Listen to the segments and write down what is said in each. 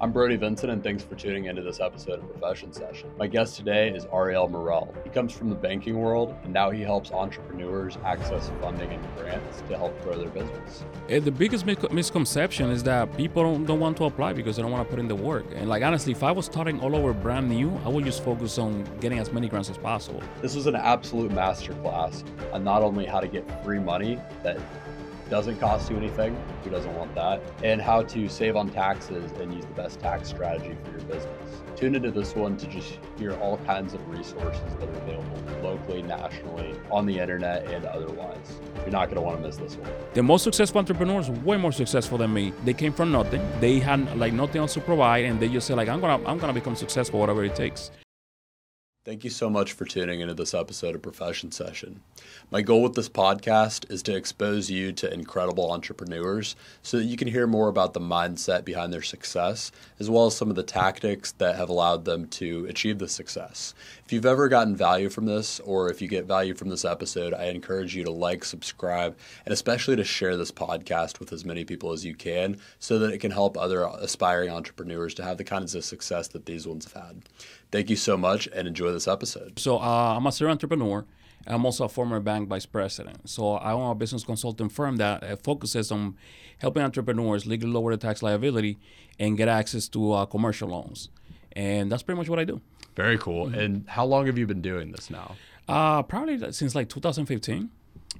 I'm Brody Vincent, and thanks for tuning into this episode of Profession Session. My guest today is Ariel Morel. He comes from the banking world, and now he helps entrepreneurs access funding and grants to help grow their business. And the biggest misconception is that people don't, don't want to apply because they don't want to put in the work. And like honestly, if I was starting all over brand new, I would just focus on getting as many grants as possible. This was an absolute masterclass on not only how to get free money that doesn't cost you anything. Who doesn't want that? And how to save on taxes and use the best tax strategy for your business. Tune into this one to just hear all kinds of resources that are available locally, nationally, on the internet, and otherwise. You're not going to want to miss this one. The most successful entrepreneurs, way more successful than me. They came from nothing. They had like nothing else to provide, and they just said like, I'm gonna, I'm gonna become successful, whatever it takes. Thank you so much for tuning into this episode of Profession Session. My goal with this podcast is to expose you to incredible entrepreneurs so that you can hear more about the mindset behind their success, as well as some of the tactics that have allowed them to achieve the success. If you've ever gotten value from this, or if you get value from this episode, I encourage you to like, subscribe, and especially to share this podcast with as many people as you can so that it can help other aspiring entrepreneurs to have the kinds of success that these ones have had. Thank you so much and enjoy this episode. So, uh, I'm a serial entrepreneur. I'm also a former bank vice president. So, I own a business consulting firm that uh, focuses on helping entrepreneurs legally lower their tax liability and get access to uh, commercial loans. And that's pretty much what I do. Very cool. Mm-hmm. And how long have you been doing this now? Uh, probably since like 2015.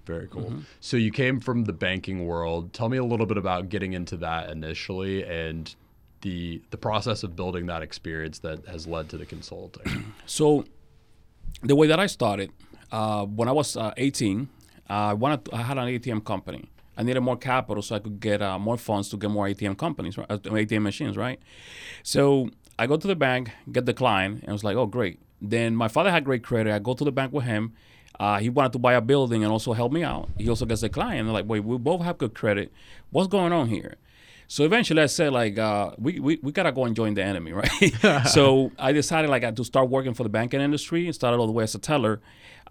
Very cool. Mm-hmm. So you came from the banking world. Tell me a little bit about getting into that initially and the the process of building that experience that has led to the consulting? so, the way that I started uh, when I was uh, 18, uh, I wanted I had an ATM company. I needed more capital so I could get uh, more funds to get more ATM companies, right? ATM machines, right? So I go to the bank, get the client, and I was like, oh great. Then my father had great credit. I go to the bank with him. Uh, he wanted to buy a building and also help me out. He also gets the client. They're like, wait, we both have good credit. What's going on here? So eventually I said like uh, we, we, we gotta go and join the enemy, right? so I decided like to start working for the banking industry and started all the way as a teller.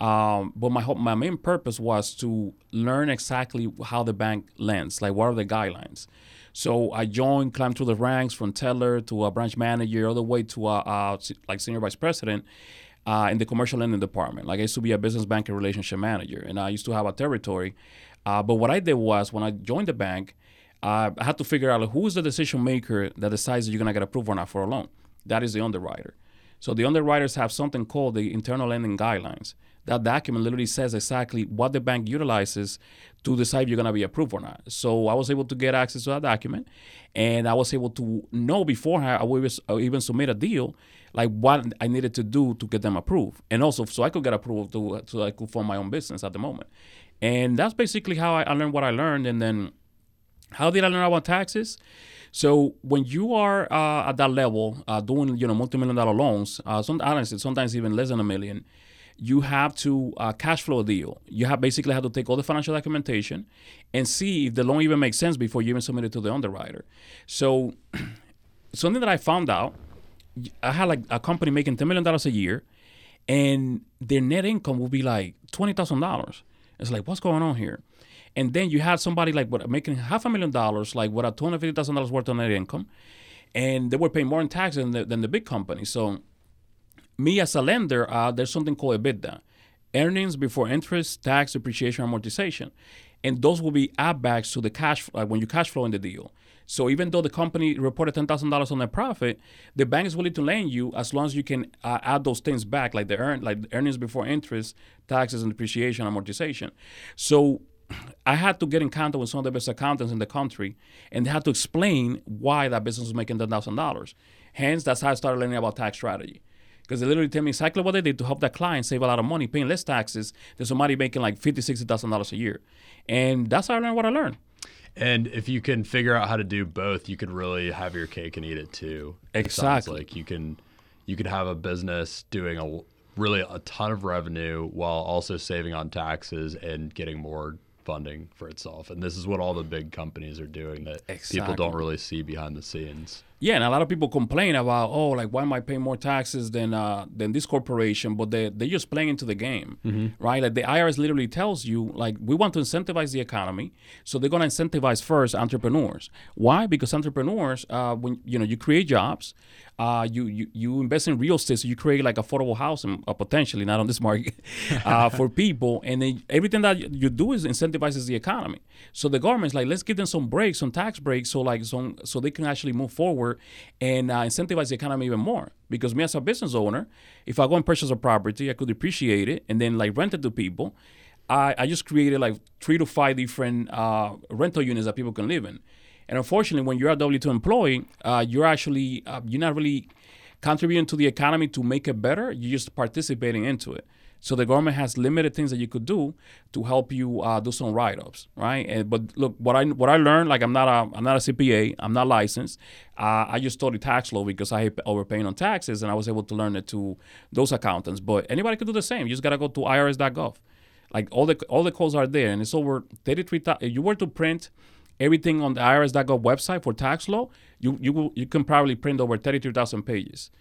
Um, but my my main purpose was to learn exactly how the bank lends, like what are the guidelines. So I joined, climbed through the ranks from teller to a branch manager, all the way to a, a like senior vice president. Uh, in the commercial lending department. Like I used to be a business banking relationship manager, and I used to have a territory. Uh, but what I did was when I joined the bank, uh, I had to figure out who is the decision maker that decides you're gonna get approved or not for a loan. That is the underwriter. So the underwriters have something called the internal lending guidelines. That document literally says exactly what the bank utilizes to decide if you're gonna be approved or not. So I was able to get access to that document, and I was able to know beforehand I would even submit a deal, like what I needed to do to get them approved, and also so I could get approved to so I could form my own business at the moment. And that's basically how I, I learned what I learned, and then how did I learn about taxes? So when you are uh, at that level, uh, doing you know multi-million dollar loans, uh, some, honestly, sometimes even less than a million, you have to uh, cash flow a deal. You have basically have to take all the financial documentation and see if the loan even makes sense before you even submit it to the underwriter. So something that I found out, I had like a company making ten million dollars a year, and their net income will be like twenty thousand dollars. It's like what's going on here? And then you had somebody like what making half a million dollars, like what a two hundred fifty thousand dollars worth of net income, and they were paying more in taxes than the, than the big company. So, me as a lender, uh, there's something called EBITDA, earnings before interest, tax, depreciation, amortization, and those will be add backs to the cash like when you cash flow in the deal. So even though the company reported ten thousand dollars on their profit, the bank is willing to lend you as long as you can uh, add those things back, like the earn, like the earnings before interest, taxes, and depreciation, amortization. So I had to get in contact with some of the best accountants in the country, and they had to explain why that business was making ten thousand dollars. Hence, that's how I started learning about tax strategy. Because they literally tell me exactly what they did to help that client save a lot of money, paying less taxes than somebody making like fifty, sixty thousand dollars a year. And that's how I learned what I learned. And if you can figure out how to do both, you can really have your cake and eat it too. Exactly. like you can you could have a business doing a really a ton of revenue while also saving on taxes and getting more funding for itself. And this is what all the big companies are doing that exactly. people don't really see behind the scenes. Yeah, and a lot of people complain about, oh, like why am I paying more taxes than uh, than this corporation? But they they're just playing into the game, right? Like the IRS literally tells you, like we want to incentivize the economy, so they're gonna incentivize first entrepreneurs. Why? Because entrepreneurs, uh, when you know you create jobs, uh, you, you you invest in real estate, so you create like affordable housing, uh, potentially not on this market, uh, for people, and then everything that you- you do is incentivizes the economy. So the government's like, let's give them some breaks, some tax breaks, so like some so they can actually move forward and uh, incentivize the economy even more. Because me as a business owner, if I go and purchase a property, I could depreciate it and then like rent it to people. I, I just created like three to five different uh, rental units that people can live in. And unfortunately, when you're a W two employee, uh, you're actually uh, you're not really contributing to the economy to make it better. You're just participating into it. So the government has limited things that you could do to help you uh, do some write-ups, right? And, but look, what I what I learned, like I'm not a I'm not a CPA, I'm not licensed. Uh, I just studied tax law because I hate overpaying on taxes, and I was able to learn it to those accountants. But anybody could do the same. You just gotta go to irs.gov. Like all the all the codes are there, and it's over thirty three. If you were to print everything on the IRS.gov website for tax law, you you you can probably print over thirty three thousand pages.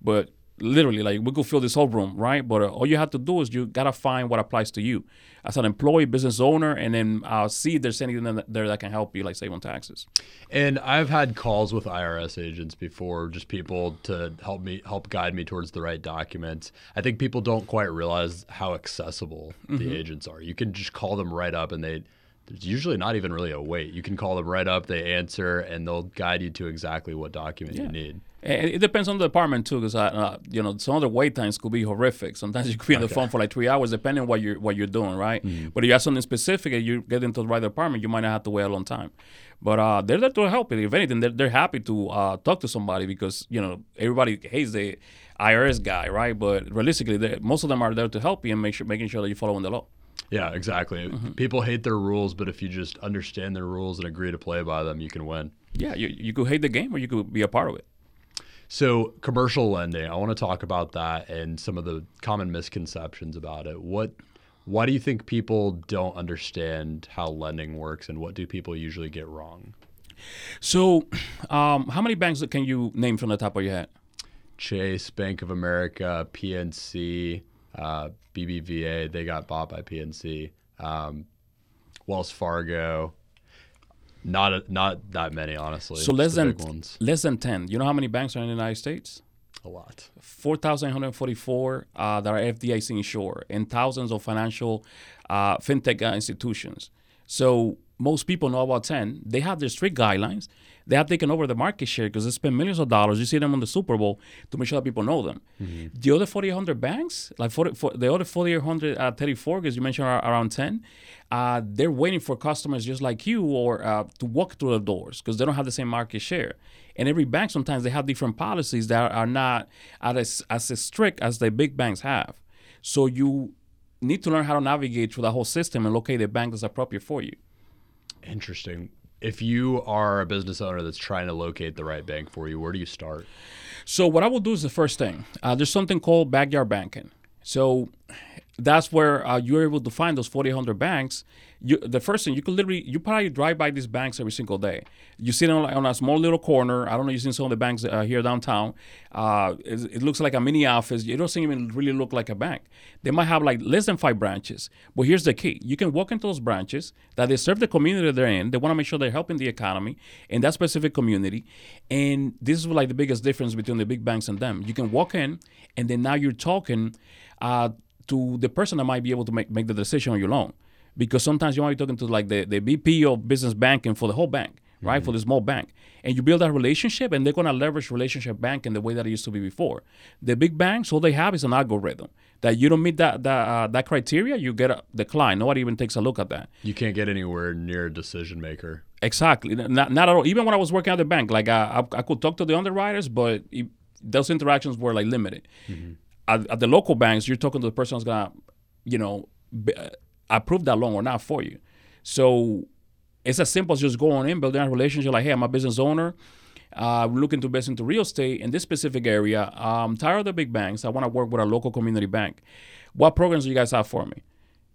But literally, like we could fill this whole room, right? But uh, all you have to do is you gotta find what applies to you as an employee, business owner, and then uh, see if there's anything there that can help you, like save on taxes. And I've had calls with IRS agents before, just people to help me help guide me towards the right documents. I think people don't quite realize how accessible the agents are. You can just call them right up and they there's usually not even really a wait. You can call them right up, they answer, and they'll guide you to exactly what document you need. And it depends on the department too, because uh, you know some of the wait times could be horrific. Sometimes you could be on the phone for like three hours, depending on what you're what you're doing, right? But if you have something specific and you get into the right department, you might not have to wait a long time. But uh, they're there to help. you. If anything, they're, they're happy to uh, talk to somebody because you know everybody hates the IRS guy, right? But realistically, most of them are there to help you and make sure making sure that you're following the law. Yeah, exactly. People hate their rules, but if you just understand their rules and agree to play by them, you can win. Yeah, you, you could hate the game or you could be a part of it. So, commercial lending, I want to talk about that and some of the common misconceptions about it. What why do you think people don't understand how lending works and what do people usually get wrong? So, um, how many banks can you name from the top of your head? Chase, Bank of America, PNC, uh, BBVA, they got bought by PNC. Um, Wells Fargo, not a, not that many, honestly. So less than less than ten. You know how many banks are in the United States? A lot. 4,144 uh, that are FDIC insured and thousands of financial uh, fintech uh, institutions. So most people know about 10. They have their strict guidelines. They have taken over the market share because they spend millions of dollars. You see them on the Super Bowl to make sure that people know them. The other 4,800 banks, like 40, for, the other 4,800 uh, 34, because you mentioned are around 10, uh, they're waiting for customers just like you or uh, to walk through the doors because they don't have the same market share. And every bank sometimes they have different policies that are not as, as strict as the big banks have. So you need to learn how to navigate through the whole system and locate the bank that's appropriate for you. Interesting. If you are a business owner that's trying to locate the right bank for you, where do you start? So what I will do is the first thing. Uh, there's something called backyard banking. So that's where uh, you're able to find those 4,800 banks. You, the first thing you could literally, you probably drive by these banks every single day. You sit on, on a small little corner. I don't know. You've seen some of the banks uh, here downtown. Uh, it, it looks like a mini office. It doesn't even really look like a bank. They might have like less than five branches. But here's the key: you can walk into those branches that they serve the community they're in. They want to make sure they're helping the economy in that specific community. And this is like the biggest difference between the big banks and them. You can walk in, and then now you're talking uh, to the person that might be able to make, make the decision on your loan. Because sometimes you might be talking to like the, the VP of business banking for the whole bank, right? For the small bank. And you build that relationship and they're gonna leverage relationship banking the way that it used to be before. The big banks, all they have is an algorithm. That you don't meet that that, uh, that criteria, you get a decline. Nobody even takes a look at that. You can't get anywhere near a decision maker. Exactly. Not, not at all. Even when I was working at the bank, like I, I, I could talk to the underwriters, but it, those interactions were like limited. At, at the local banks, you're talking to the person who's gonna, you know, uh, approve that loan or not for you. So it's as simple as just going in, building a relationship. Like, hey, I'm a business owner. Uh, we're looking to invest into real estate in this specific area. I'm tired of the big banks. I want to work with a local community bank. What programs do you guys have for me?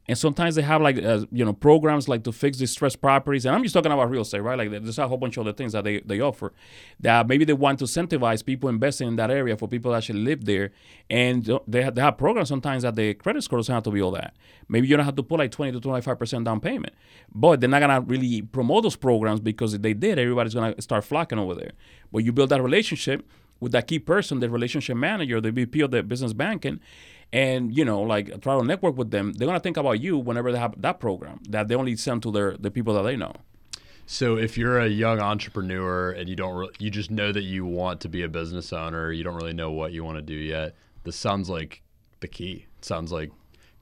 And sometimes they have like uh, you know programs like to fix these distressed properties, and I'm just talking about real estate, right? Like there's a whole bunch of other things that they, they offer that maybe they want to incentivize people investing in that area for people that actually live there, and they have, they have programs sometimes that the credit score doesn't have to be all that. Maybe you don't have to put like 20 to 25 percent down payment, but they're not gonna really promote those programs because if they did, everybody's gonna start flocking over there. But you build that relationship with that key person, the relationship manager, the VP of the business banking, and you know like try to network with them they're going to think about you whenever they have that program that they only send to their the people that they know. So if you're a young entrepreneur and you don't re- you just know that you want to be a business owner you don't really know what you want to do yet this sounds like the key. It sounds like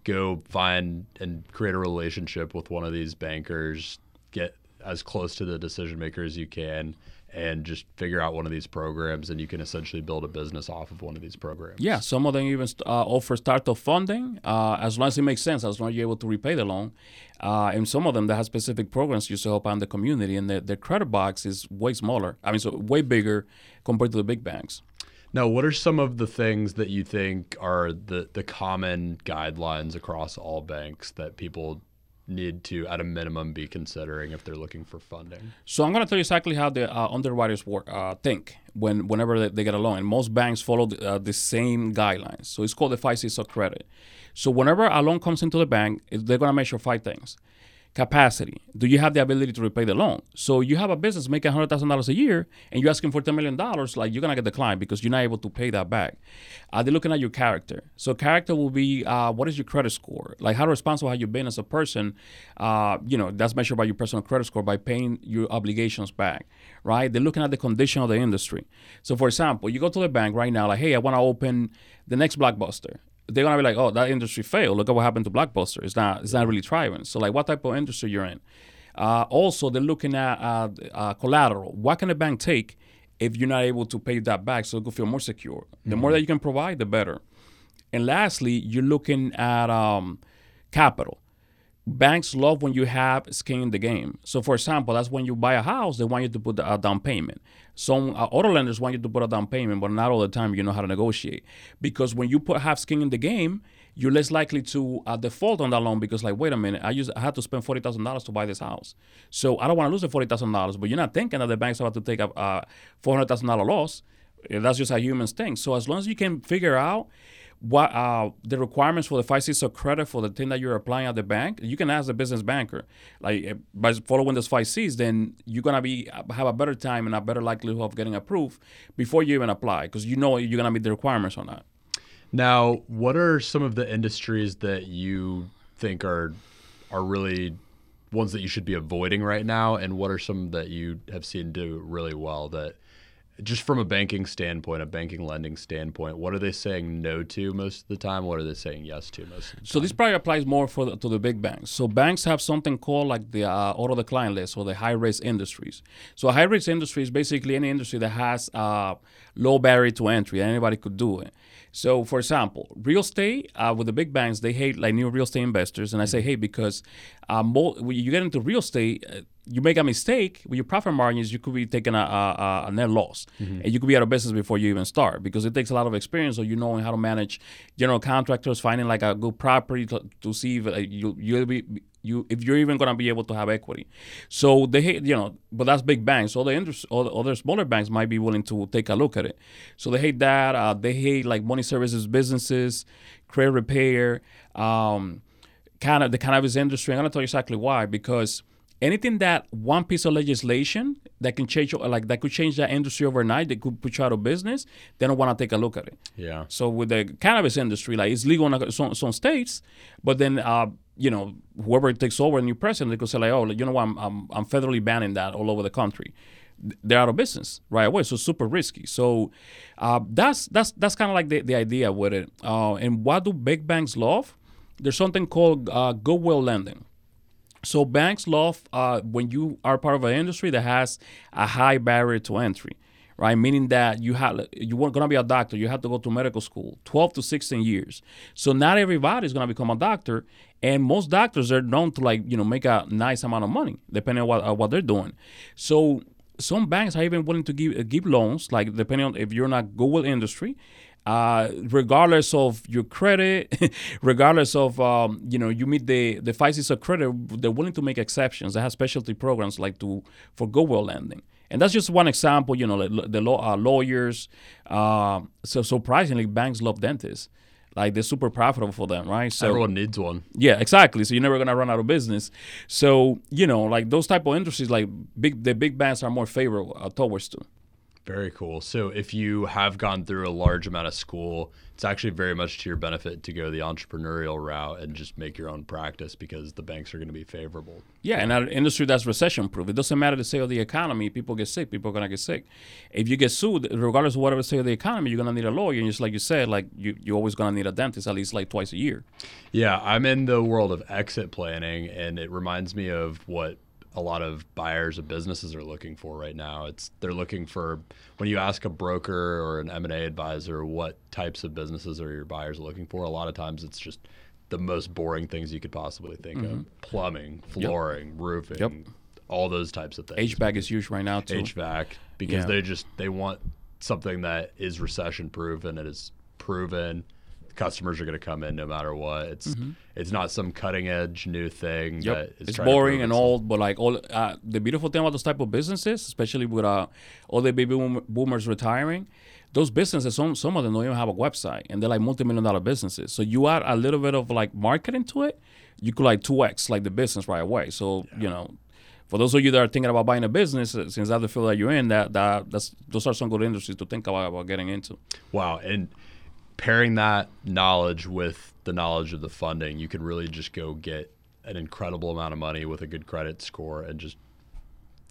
go find and create a relationship with one of these bankers get as close to the decision maker as you can and just figure out one of these programs and you can essentially build a business off of one of these programs. Yeah some of them even uh, offer startup funding uh, as long as it makes sense as long as you're able to repay the loan. Uh, and some of them that have specific programs just to help out the community and the, their credit box is way smaller i mean so way bigger compared to the big banks. Now, what are some of the things that you think are the, the common guidelines across all banks that people need to, at a minimum, be considering if they're looking for funding? So I'm going to tell you exactly how the uh, underwriters work, uh, think when whenever they, they, get a loan. And most banks follow the, uh, the same guidelines. So it's called the five C's of credit. So whenever a loan comes into the bank, they're going to measure five things capacity. Do you have the ability to repay the loan? So you have a business making hundred thousand dollars a year, and you're asking for ten million dollars, like you're gonna get declined because you're not able to pay that back. Uh, they're looking at your character. So character will be uh, what is your credit score? Like how responsible have you been as a person? Uh, you know that's measured by your personal credit score by paying your obligations back, right? They're looking at the condition of the industry. So for example, you go to the bank right now, like hey, I want to open the next blockbuster they're gonna be like, oh, that industry failed. Look at what happened to Blockbuster. It's not it's not really thriving. So like, what type of industry you're in? Uh, also, they're looking at uh, uh, collateral. What can a bank take if you're not able to pay that back so it could feel more secure? The mm-hmm. more that you can provide, the better. And lastly, you're looking at um, capital banks love when you have skin in the game. So, for example, that's when you buy a house, they want you to put a down payment. Some uh, auto lenders want you to put a down payment, but not all the time you know how to negotiate. Because when you put have skin in the game, you're less likely to uh, default on that loan because, like, wait a minute, I used I had to spend forty thousand dollars to buy this house, so I don't want to lose the forty thousand dollars. But you're not thinking that the bank's about to take a uh, four hundred thousand dollar loss. That's just how humans think. So as long as you can figure out what uh, the requirements for the five C's credit for the thing that you're applying at the bank, you can ask the business banker. Like eh, by following those five C's, then you're gonna be have a better time and a better likelihood of getting approved before you even apply, because you know you're gonna meet the requirements on that. Now, what are some of the industries that you think are are really ones that you should be avoiding right now, and what are some that you have seen do really well that just from a banking standpoint, a banking lending standpoint, what are they saying no to most of the time? What are they saying yes to most of the time? So this probably applies more for the, to the big banks. So banks have something called like the uh, auto decline list or the high risk industries. So a high risk industry is basically any industry that has uh, low barrier to entry. Anybody could do it. So, for example, real estate uh, with the big banks, they hate like new real estate investors, and I say, hey, because uh, mo- when you get into real estate, uh, you make a mistake with your profit margins, you could be taking a, a, a net loss, mm-hmm. and you could be out of business before you even start because it takes a lot of experience of you knowing how to manage general contractors, finding like a good property to, to see if uh, you you'll be you if you're even going to be able to have equity. So they hate, you know, but that's big banks. So the interest, all the other smaller banks might be willing to take a look at it. So they hate that. Uh, they hate like money services businesses, credit repair, um, kind of the cannabis industry. I'm going to tell you exactly why because anything that one piece of legislation that can change like that could change that industry overnight that could put you out of business they don't want to take a look at it. Yeah. So with the cannabis industry like it's legal in some, some states but then uh, you know whoever takes over a new president they could say like oh you know what? I'm, I'm, I'm federally banning that all over the country. They're out of business right away so super risky. So uh, that's that's that's kind of like the, the idea with it. Uh, and what do big banks love there's something called uh, goodwill lending so banks love uh, when you are part of an industry that has a high barrier to entry, right? Meaning that you have you want gonna be a doctor, you have to go to medical school, 12 to 16 years. So not everybody is gonna become a doctor, and most doctors are known to like you know make a nice amount of money depending on what uh, what they're doing. So some banks are even willing to give uh, give loans, like depending on if you're a Goodwill industry, uh, regardless of your credit, regardless of um, you know you meet the the five C's of credit, they're willing to make exceptions. They have specialty programs like to for goodwill lending, and that's just one example. You know, the, the law, uh, lawyers. Uh, so surprisingly, banks love dentists. Like they're super profitable for them, right? So Everyone needs one. yeah, exactly. So you're never gonna run out of business. So you know, like those type of industries, like big the big banks are more favorable uh, towards to. Very cool. So if you have gone through a large amount of school, it's actually very much to your benefit to go the entrepreneurial route and just make your own practice because the banks are going to be favorable. Yeah, and an industry that's recession proof. It doesn't matter the state of the economy. People get sick. People are gonna get sick. If you get sued, regardless of whatever state of the economy, you're gonna need a lawyer. And just like you said, like you you're always gonna need a dentist at least like twice a year. Yeah, I'm in the world of exit planning, and it reminds me of what a lot of buyers of businesses are looking for right now. It's they're looking for when you ask a broker or an M&A advisor what types of businesses are your buyers looking for, a lot of times it's just the most boring things you could possibly think of. Mm-hmm. Plumbing, flooring, roofing, Yep. all those types of things. HVAC is huge right now too. HVAC because Yeah. they just they want something that is recession proof and it is proven. Customers are going to come in no matter what. It's it's not some cutting edge new thing Mm-hmm. Yep. that is it's boring and old, but like all uh, the beautiful thing about those type of businesses, especially with uh, all the baby boomers retiring, those businesses some some of them don't even have a website, and they're like multi-million dollar businesses. So you add a little bit of like marketing to it, you could like two x like the business right away. So you know. For those of you that are thinking about buying a business, uh, since that's the field that you're in, that, that that's those are some good industries to think about, about getting into. Wow, and pairing that knowledge with the knowledge of the funding, you can really just go get an incredible amount of money with a good credit score and just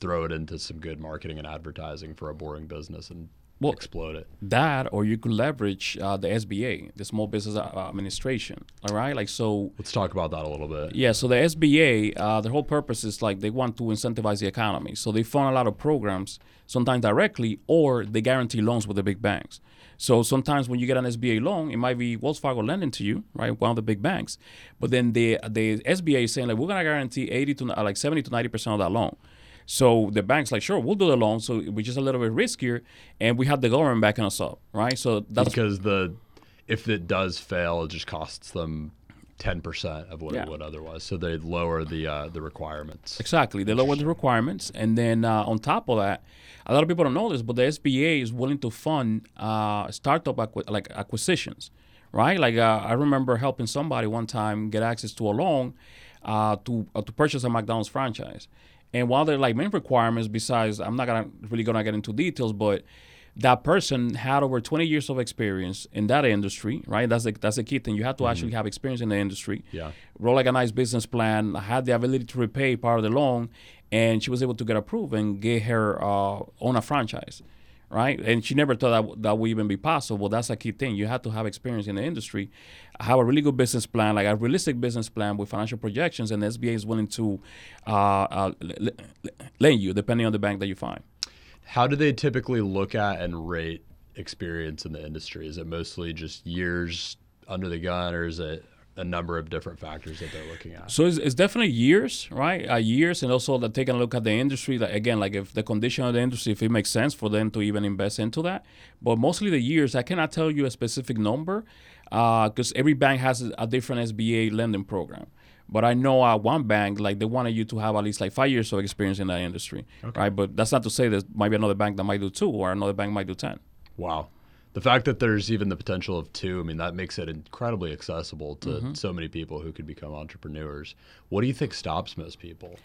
throw it into some good marketing and advertising for a boring business and Well- explode it. That, or you could leverage uh, the SBA, the Small Business uh, Administration. All right, like so. Let's talk about that a little bit. Yeah, so the SBA, uh, the whole purpose is like they want to incentivize the economy. So they fund a lot of programs, sometimes directly, or they guarantee loans with the big banks. So sometimes when you get an SBA loan, it might be Wells Fargo lending to you, right, one of the big banks. But then the the SBA is saying like we're gonna guarantee eighty to uh, like seventy to ninety percent of that loan. So the bank's like, sure, we'll do the loan. So we're just a little bit riskier, and we have the government backing us up, right? So that's because the if it does fail, it just costs them ten percent of what Yeah. it would otherwise. So they lower the uh, the requirements. Exactly. They lower the requirements. And then uh, on top of that, a lot of people don't know this, but the SBA is willing to fund uh, startup acqui- like acquisitions, right? Like uh, I remember helping somebody one time get access to a loan uh, to uh, to purchase a McDonald's franchise. And while their like main requirements, besides I'm not gonna really gonna get into details, but that person had over 20 years of experience in that industry, right? That's the, that's the key thing. You have to actually have experience in the industry Yeah. wrote like a nice business plan, had the ability to repay part of the loan, and she was able to get approved and get her uh, own a franchise, right? And she never thought that that would even be possible. That's a key thing. You have to have experience in the industry, have a really good business plan, like a realistic business plan with financial projections, and the SBA is willing to uh, uh, l- l- lend you depending on the bank that you find. How do they typically look at and rate experience in the industry? Is it mostly just years under the gun, or is it a number of different factors that they're looking at? So it's, it's definitely years, right? Uh, years, and also that taking a look at the industry. Like again, like if the condition of the industry, if it makes sense for them to even invest into that. But mostly the years. I cannot tell you a specific number because every bank has a different SBA lending program. But I know at one bank, like they wanted you to have at least like five years of experience in that industry, right? But that's not to say there might be another bank that might do two, or another bank might do ten. Wow. The fact that there's even the potential of two, I mean, that makes it incredibly accessible to Mm-hmm. so many people who could become entrepreneurs. What do you think stops most people?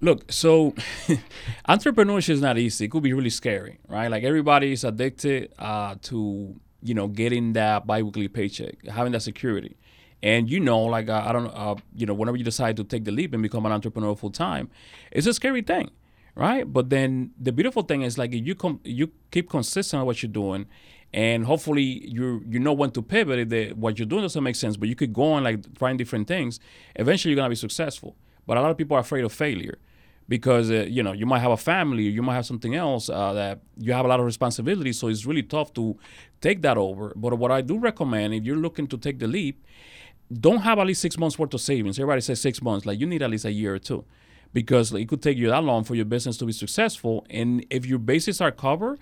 Look, so entrepreneurship is not easy. It could be really scary, right? Like everybody is addicted uh, to you know getting that biweekly paycheck, having that security, and you know, like uh, I don't, uh, you know, whenever you decide to take the leap and become an entrepreneur full time, it's a scary thing, right? But then the beautiful thing is like you com- you keep consistent on what you're doing. And hopefully you you know when to pivot if the, what you're doing doesn't make sense, but you could go on like trying different things. Eventually, you're gonna be successful. But a lot of people are afraid of failure because uh, you know you might have a family, you might have something else uh, that you have a lot of responsibility. So it's really tough to take that over. But what I do recommend, if you're looking to take the leap, don't have at least six months worth of savings. Everybody says six months, like you need at least a year or two, because it could take you that long for your business to be successful. And if your bases are covered,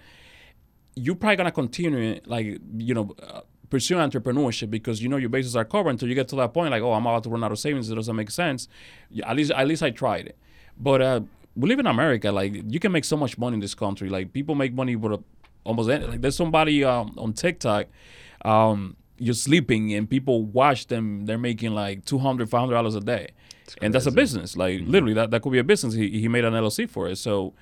you're probably gonna continue like you know. Uh, pursue entrepreneurship because you know your bases are covered until you get to that point like oh i'm about to run out of savings it doesn't make sense Yeah, at least at least i tried it but uh, we live in america like you can make so much money in this country like people make money with a, almost any, like there's somebody um, on tiktok um, you're sleeping and people watch them they're making like 200 500 dollars a day. And that's a business. Like mm-hmm. literally that, that could be a business. He, he made an llc for it. So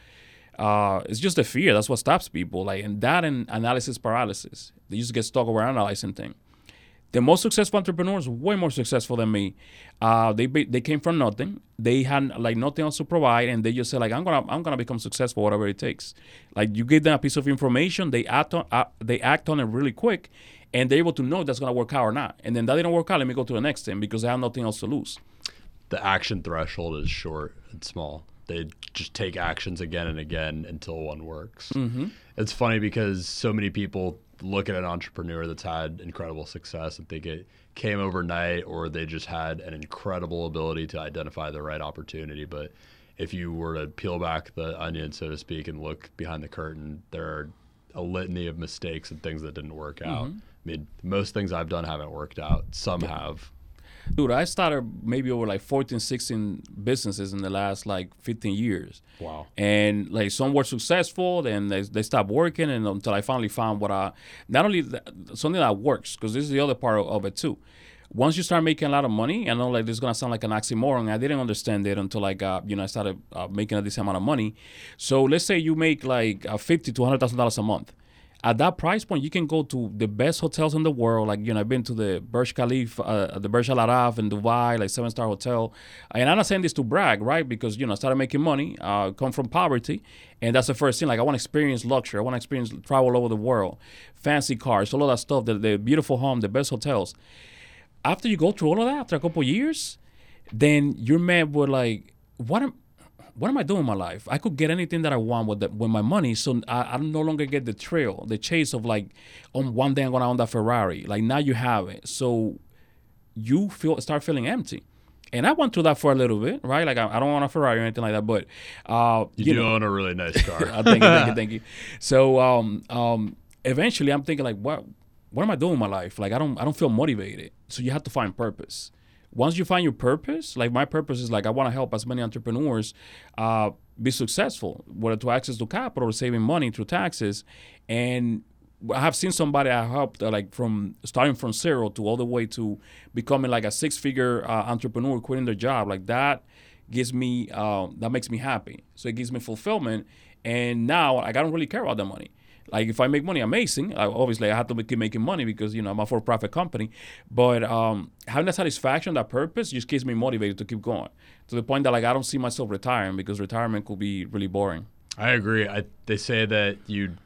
uh, it's just the fear. That's what stops people. Like and that and analysis paralysis. They just get stuck over analyzing things. The most successful entrepreneurs way more successful than me. Uh, they they came from nothing. They had like nothing else to provide and they just said like i'm gonna i'm gonna become successful whatever it takes. Like you give them a piece of information they act on uh, they act on it really quick and they're able to know that's going to work out or not. And then that didn't work out, let me go to the next thing because I have nothing else to lose. The action threshold is short and small. They just take actions again and again until one works. Mm-hmm. It's funny because so many people look at an entrepreneur that's had incredible success and think it came overnight or they just had an incredible ability to identify the right opportunity. But if you were to peel back the onion, so to speak, and look behind the curtain, there are a litany of mistakes and things that didn't work out. Mm-hmm. I mean, most things I've done haven't worked out. Some have. Dude, I started maybe over like 14, 16 businesses in the last like 15 years. Wow. And like some were successful, then they, they stopped working, and until I finally found what I, not only th- something that works, because this is the other part of, of, it too. Once you start making a lot of money, I know like this is gonna sound like an oxymoron. I didn't understand it until I got, you know, I started uh, making a decent amount of money. So let's say you make like uh, fifty to hundred thousand dollars a month at that price point, you can go to the best hotels in the world. Like, you know, I've been to the Burj Khalifa, uh, the Burj Al Arab in Dubai, like seven star hotel. And I'm not saying this to brag, right? Because, you know, I started making money, uh, come from poverty. And that's the first thing. Like, I want to experience luxury. I want to experience travel all over the world, fancy cars, all of that stuff, the, the beautiful home, the best hotels. After you go through all of that, after a couple years, then you're met with like, what am, what am I doing in my life? I could get anything that I want with the, with my money, so I, I no longer get the thrill, the chase of like, on one day I'm gonna own that Ferrari. Like now you have it, so you feel start feeling empty. And I went through that for a little bit, right? Like I, I don't want a Ferrari or anything like that, but uh, you, you do know, own a really nice car. thank you, thank you, thank you. So um, um, eventually, I'm thinking like, what, what am I doing in my life? Like I don't, I don't feel motivated. So you have to find purpose once you find your purpose, like my purpose is like I want to help as many entrepreneurs uh, be successful, whether to access to capital or saving money through taxes. And I have seen somebody I helped uh, like from starting from zero to all the way to becoming like a six-figure uh, entrepreneur, quitting their job. Like that gives me uh, that makes me happy. So it gives me fulfillment. And now I don't really care about the money. Like if I make money, amazing. I, obviously, I have to keep making money because you know I'm a for-profit company. But um, having that satisfaction, that purpose, just keeps me motivated to keep going. To the point that like I don't see myself retiring because retirement could be really boring. I agree. I, they say that you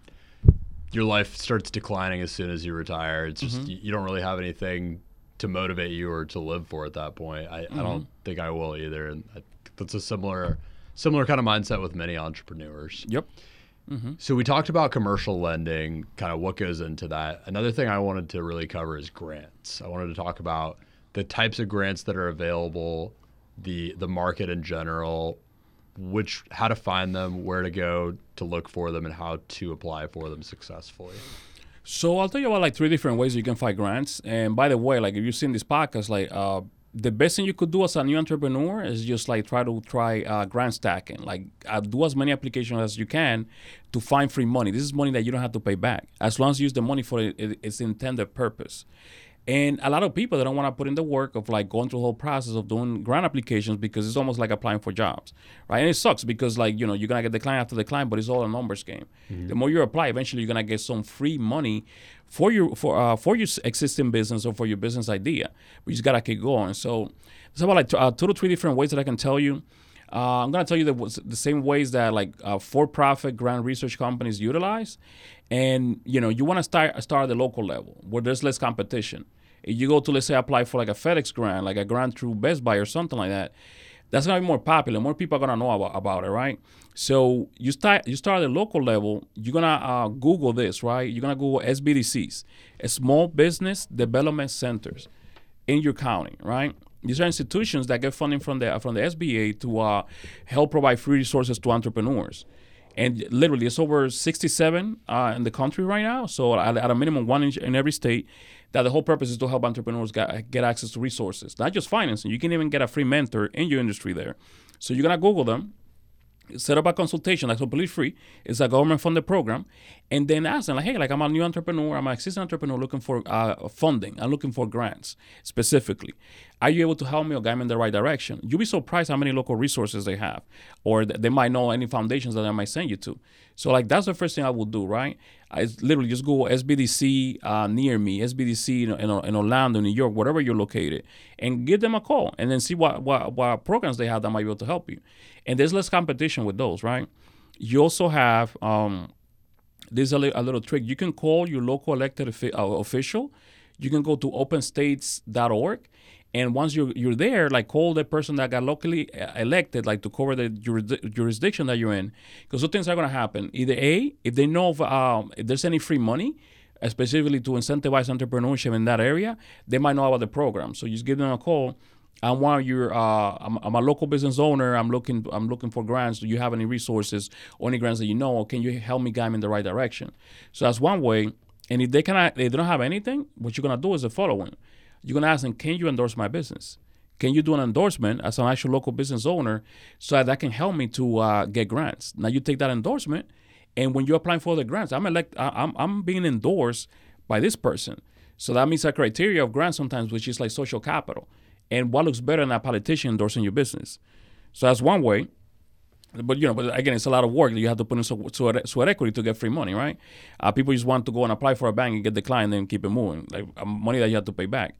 your life starts declining as soon as you retire. It's just mm-hmm. you, don't really have anything to motivate you or to live for at that point. I, mm-hmm. I don't mm-hmm. think I will either, and I, that's a similar similar kind of mindset with many entrepreneurs. Yep. Mm-hmm. So we talked about commercial lending, kind of what goes into that. Another thing I wanted to really cover is grants. I wanted to talk about the types of grants that are available, the the market in general, which how to find them, where to go to look for them, and how to apply for them successfully. So I'll tell you about like three different ways you can find grants. And by the way, like if you've seen this podcast, like uh, the best thing you could do as a new entrepreneur is just like try to try uh, grant stacking. Like uh, do as many applications as you can to find free money. This is money that you don't have to pay back. As long as you use the money for it, its intended purpose and a lot of people they don't want to put in the work of like going through the whole process of doing grant applications because it's almost like applying for jobs, right? And it sucks because like you know you're gonna get the client after the client, but it's all a numbers game. Mm-hmm. The more you apply, eventually you're gonna get some free money for your for uh, for your existing business or for your business idea. But you just gotta keep going. So there's about like t- uh, two to three different ways that I can tell you. Uh, I'm gonna tell you the, the same ways that like uh, for-profit grant research companies utilize, and you know you want to start start at the local level where there's less competition. You go to let's say apply for like a FedEx grant, like a grant through Best Buy or something like that, that's gonna be more popular. More people are gonna know about, about it, right? So you start you start at the local level. You're gonna uh, Google this, right? You're gonna Google SBDCs, Small Business Development Centers, in your county, right? These are institutions that get funding from the from the SBA to uh, help provide free resources to entrepreneurs. and literally it's over 67 uh, in the country right now. So at, at a minimum, one in, in, every state. That the whole purpose is to help entrepreneurs get, get access to resources, not just financing. You can even get a free mentor in your industry there. So you're gonna Google them set up a consultation that's completely free. It's a government funded program. And then ask them, like, hey, like I'm a new entrepreneur, I'm an existing entrepreneur looking for uh, funding, I'm looking for grants specifically. Are you able to help me or guide me in the right direction? You'll be surprised how many local resources they have, or they might know any foundations that I might send you to. So, like, that's the first thing I will do, right? I literally just Google SBDC uh, near me, SBDC in, in, in, Orlando, New York, wherever you're located, and give them a call and then see what, what, what programs they have that might be able to help you. And there's less competition with those, right? You also have um, there's a, li- a little trick. You can call your local elected uh, official. You can go to openstates.org and once you're, you're there, like call the person that got locally uh, elected, like to cover the jurisdiction that you're in. Because two things are going to happen. Either A, if they know if, um, if there's any free money, specifically to incentivize entrepreneurship in that area, they might know about the program. So you just give them a call. I'm one of your. Uh, I'm, I'm, a local business owner. I'm looking. I'm looking for grants. Do you have any resources or any grants that you know? Can you help me guide me in the right direction? So that's one way. And if they cannot, they don't have anything, what you're gonna do is the following: you're gonna ask them, can you endorse my business? Can you do an endorsement as an actual local business owner so that, that can help me to uh, get grants? Now you take that endorsement, and when you're applying for the grants, I'm elect, I'm I'm being endorsed by this person. So that means a criteria of grants sometimes, which is like social capital, and what looks better than a politician endorsing your business. So that's one way. But you know, but again, it's a lot of work that you have to put in sweat, sweat equity to get free money, right? Uh, people just want to go and apply for a bank and get declined and keep it moving, like uh, money that you have to pay back.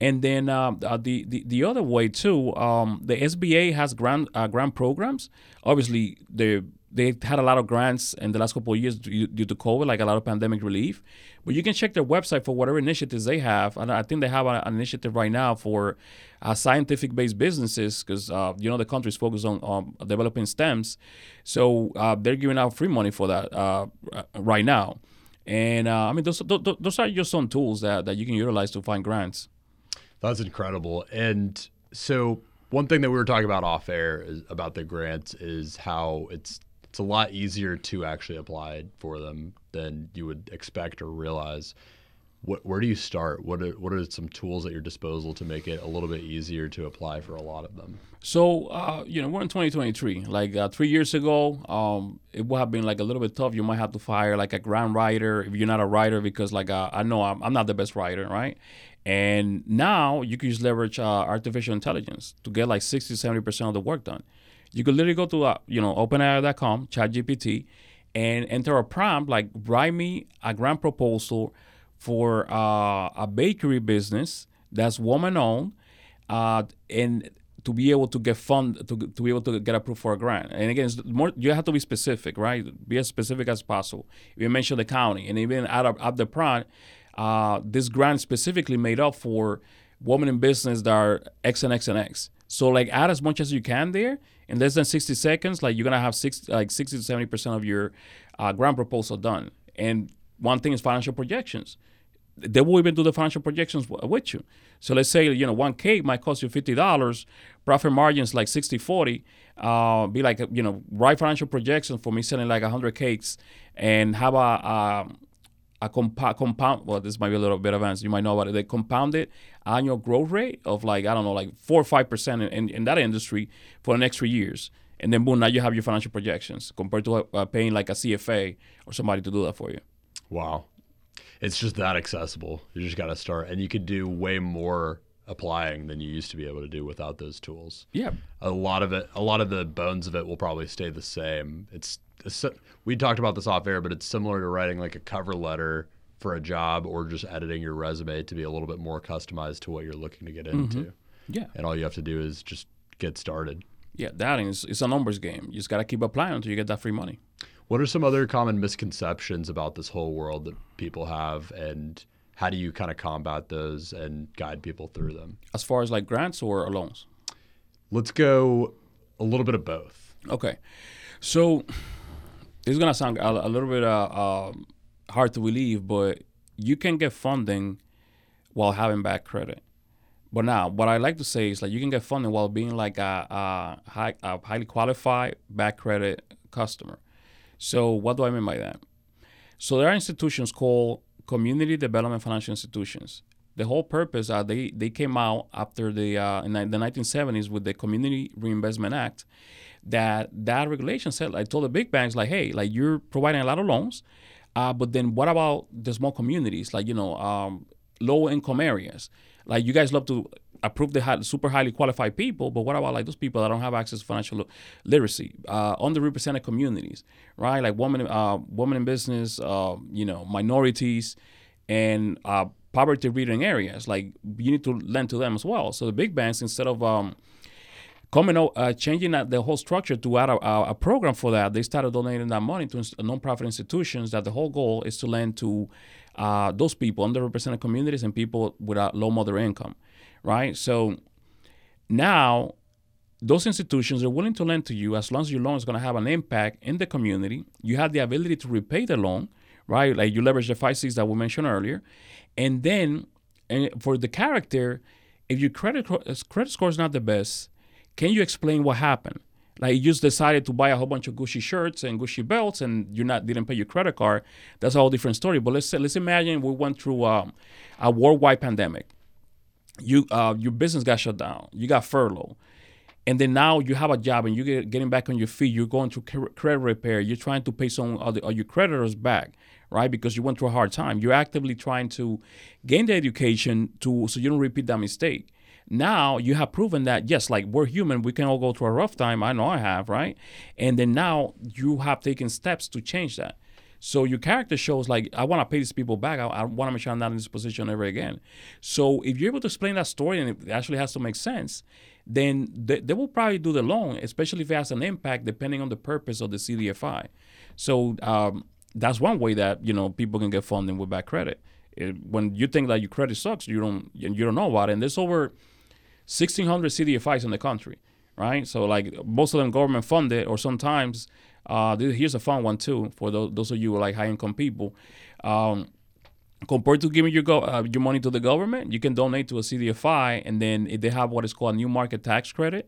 And then uh, uh, the, the the other way too, um, the SBA has grant uh, grant programs. Obviously, they they had a lot of grants in the last couple of years due, due, to COVID, like a lot of pandemic relief. But you can check their website for whatever initiatives they have. And I think they have an initiative right now for uh, scientific-based businesses because uh, you know the country's focused on um, developing STEMs, so uh, they're giving out free money for that uh, right now. And uh, I mean, those, those, those are just some tools that, that you can utilize to find grants. That's incredible. And so one thing that we were talking about off air is, about the grants is how it's it's a lot easier to actually apply for them than you would expect or realize. What, where do you start? What are, what are some tools at your disposal to make it a little bit easier to apply for a lot of them? So, uh, you know, we're in 2023. Like uh, three years ago, um, it would have been like a little bit tough. You might have to fire like a grant writer if you're not a writer because, like, uh, I know I'm, I'm, not the best writer, right? And now you can just leverage uh, artificial intelligence to get like 60 70% of the work done. You could literally go to, uh, you know, OpenAI.com, ChatGPT, and enter a prompt like, write me a grant proposal for uh, a bakery business that's woman owned, uh, and to be able to get fund to, to be able to get approved for a grant. And again, more you have to be specific, right? Be as specific as possible. You mention the county, and even add up, up the prompt. Uh, this grant specifically made up for women in business that are X and X and X. So like add as much as you can there. In less than 60 seconds, like you're gonna have six, like 60 to 70 percent of your uh, grant proposal done. And one thing is financial projections they will even do the financial projections with you. So let's say, you know, one cake might cost you $50, profit margins like 60, 40, uh, be like, you know, write financial projections for me selling like 100 cakes and have a, a, a compa- compound, well, this might be a little bit advanced, you might know about it, the compounded annual growth rate of like, I don't know, like 4 or 5% in, in, in that industry for the next three years. And then boom, now you have your financial projections compared to uh, paying like a CFA or somebody to do that for you. Wow it's just that accessible. You just got to start, and you could do way more applying than you used to be able to do without those tools. Yeah, a lot of it, a lot of the bones of it will probably stay the same. It's we talked about this off air, but it's similar to writing like a cover letter for a job or just editing your resume to be a little bit more customized to what you're looking to get mm-hmm. into. Mm-hmm. Yeah, and all you have to do is just get started. Yeah, that is it's a numbers game. You just got to keep applying until you get that free money. What are some other common misconceptions about this whole world that people have, and how do you kind of combat those and guide people through them? As far as like grants or loans? Let's go a little bit of both. Okay. So going to sound a, a, little bit uh, uh, hard to believe, but you can get funding while having bad credit. But now, what I like to say is like you can get funding while being like a, a, high, a highly qualified bad credit customer. So what do I mean by that? So there are institutions called community development financial institutions. The whole purpose, uh, they they came out after the uh, in the 1970s with the Community Reinvestment Act, that that regulation said, I told the big banks like, hey, like you're providing a lot of loans, uh, but then what about the small communities, like you know, um, low income areas? Like you guys love to approve the high, super highly qualified people, but what about like those people that don't have access to financial literacy, uh, underrepresented communities, right? Like women, uh, women in business, uh, you know, minorities, and uh, poverty-ridden areas. Like you need to lend to them as well. So the big banks, instead of um, coming out, uh, changing the whole structure to add a, a, program for that, they started donating that money to nonprofit institutions. That the whole goal is to lend to uh, those people, underrepresented communities, and people with a low moderate income, right? So now those institutions are willing to lend to you as long as your loan is going to have an impact in the community. You have the ability to repay the loan, right? Like you leverage the five C's that we mentioned earlier, and then and for the character, if your credit credit score is not the best, can you explain what happened? Like you just decided to buy a whole bunch of Gucci shirts and Gucci belts, and you not didn't pay your credit card. That's a whole different story. But let's say let's imagine we went through um, a worldwide pandemic. You uh, your business got shut down. You got furloughed, and then now you have a job and you get getting back on your feet. You're going through credit repair. You're trying to pay some of, the, of your creditors back, right? Because you went through a hard time. You're actively trying to gain the education to so you don't repeat that mistake now you have proven that yes like we're human we can all go through a rough time i know i have right? And then now you have taken steps to change that. So your character shows like i want to pay these people back i, I want to make sure i'm not in this position ever again. So if you're able to explain that story and it actually has to make sense then they, they will probably do the loan especially if it has an impact depending on the purpose of the cdfi so um, that's one way that you know people can get funding with bad credit. It, when you think that your credit sucks you don't you don't know about it. And there's over 1,600 CDFIs in the country, right? So like most of them government funded, or sometimes uh, here's a fun one too for those, those of you like high income people. Um, compared to giving your go, uh, your money to the government, you can donate to a CDFI, and then they have what is called a new market tax credit,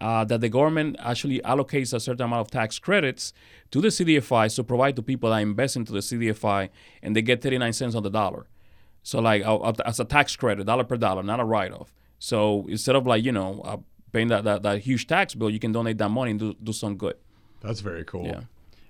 uh, that the government actually allocates a certain amount of tax credits to the CDFI to provide to people that invest into the CDFI, and they get 39 cents on the dollar. So like uh, as a tax credit, dollar per dollar, not a write-off. So instead of like you know uh, paying that, that that huge tax bill, you can donate that money and do do some good. That's very cool. Yeah.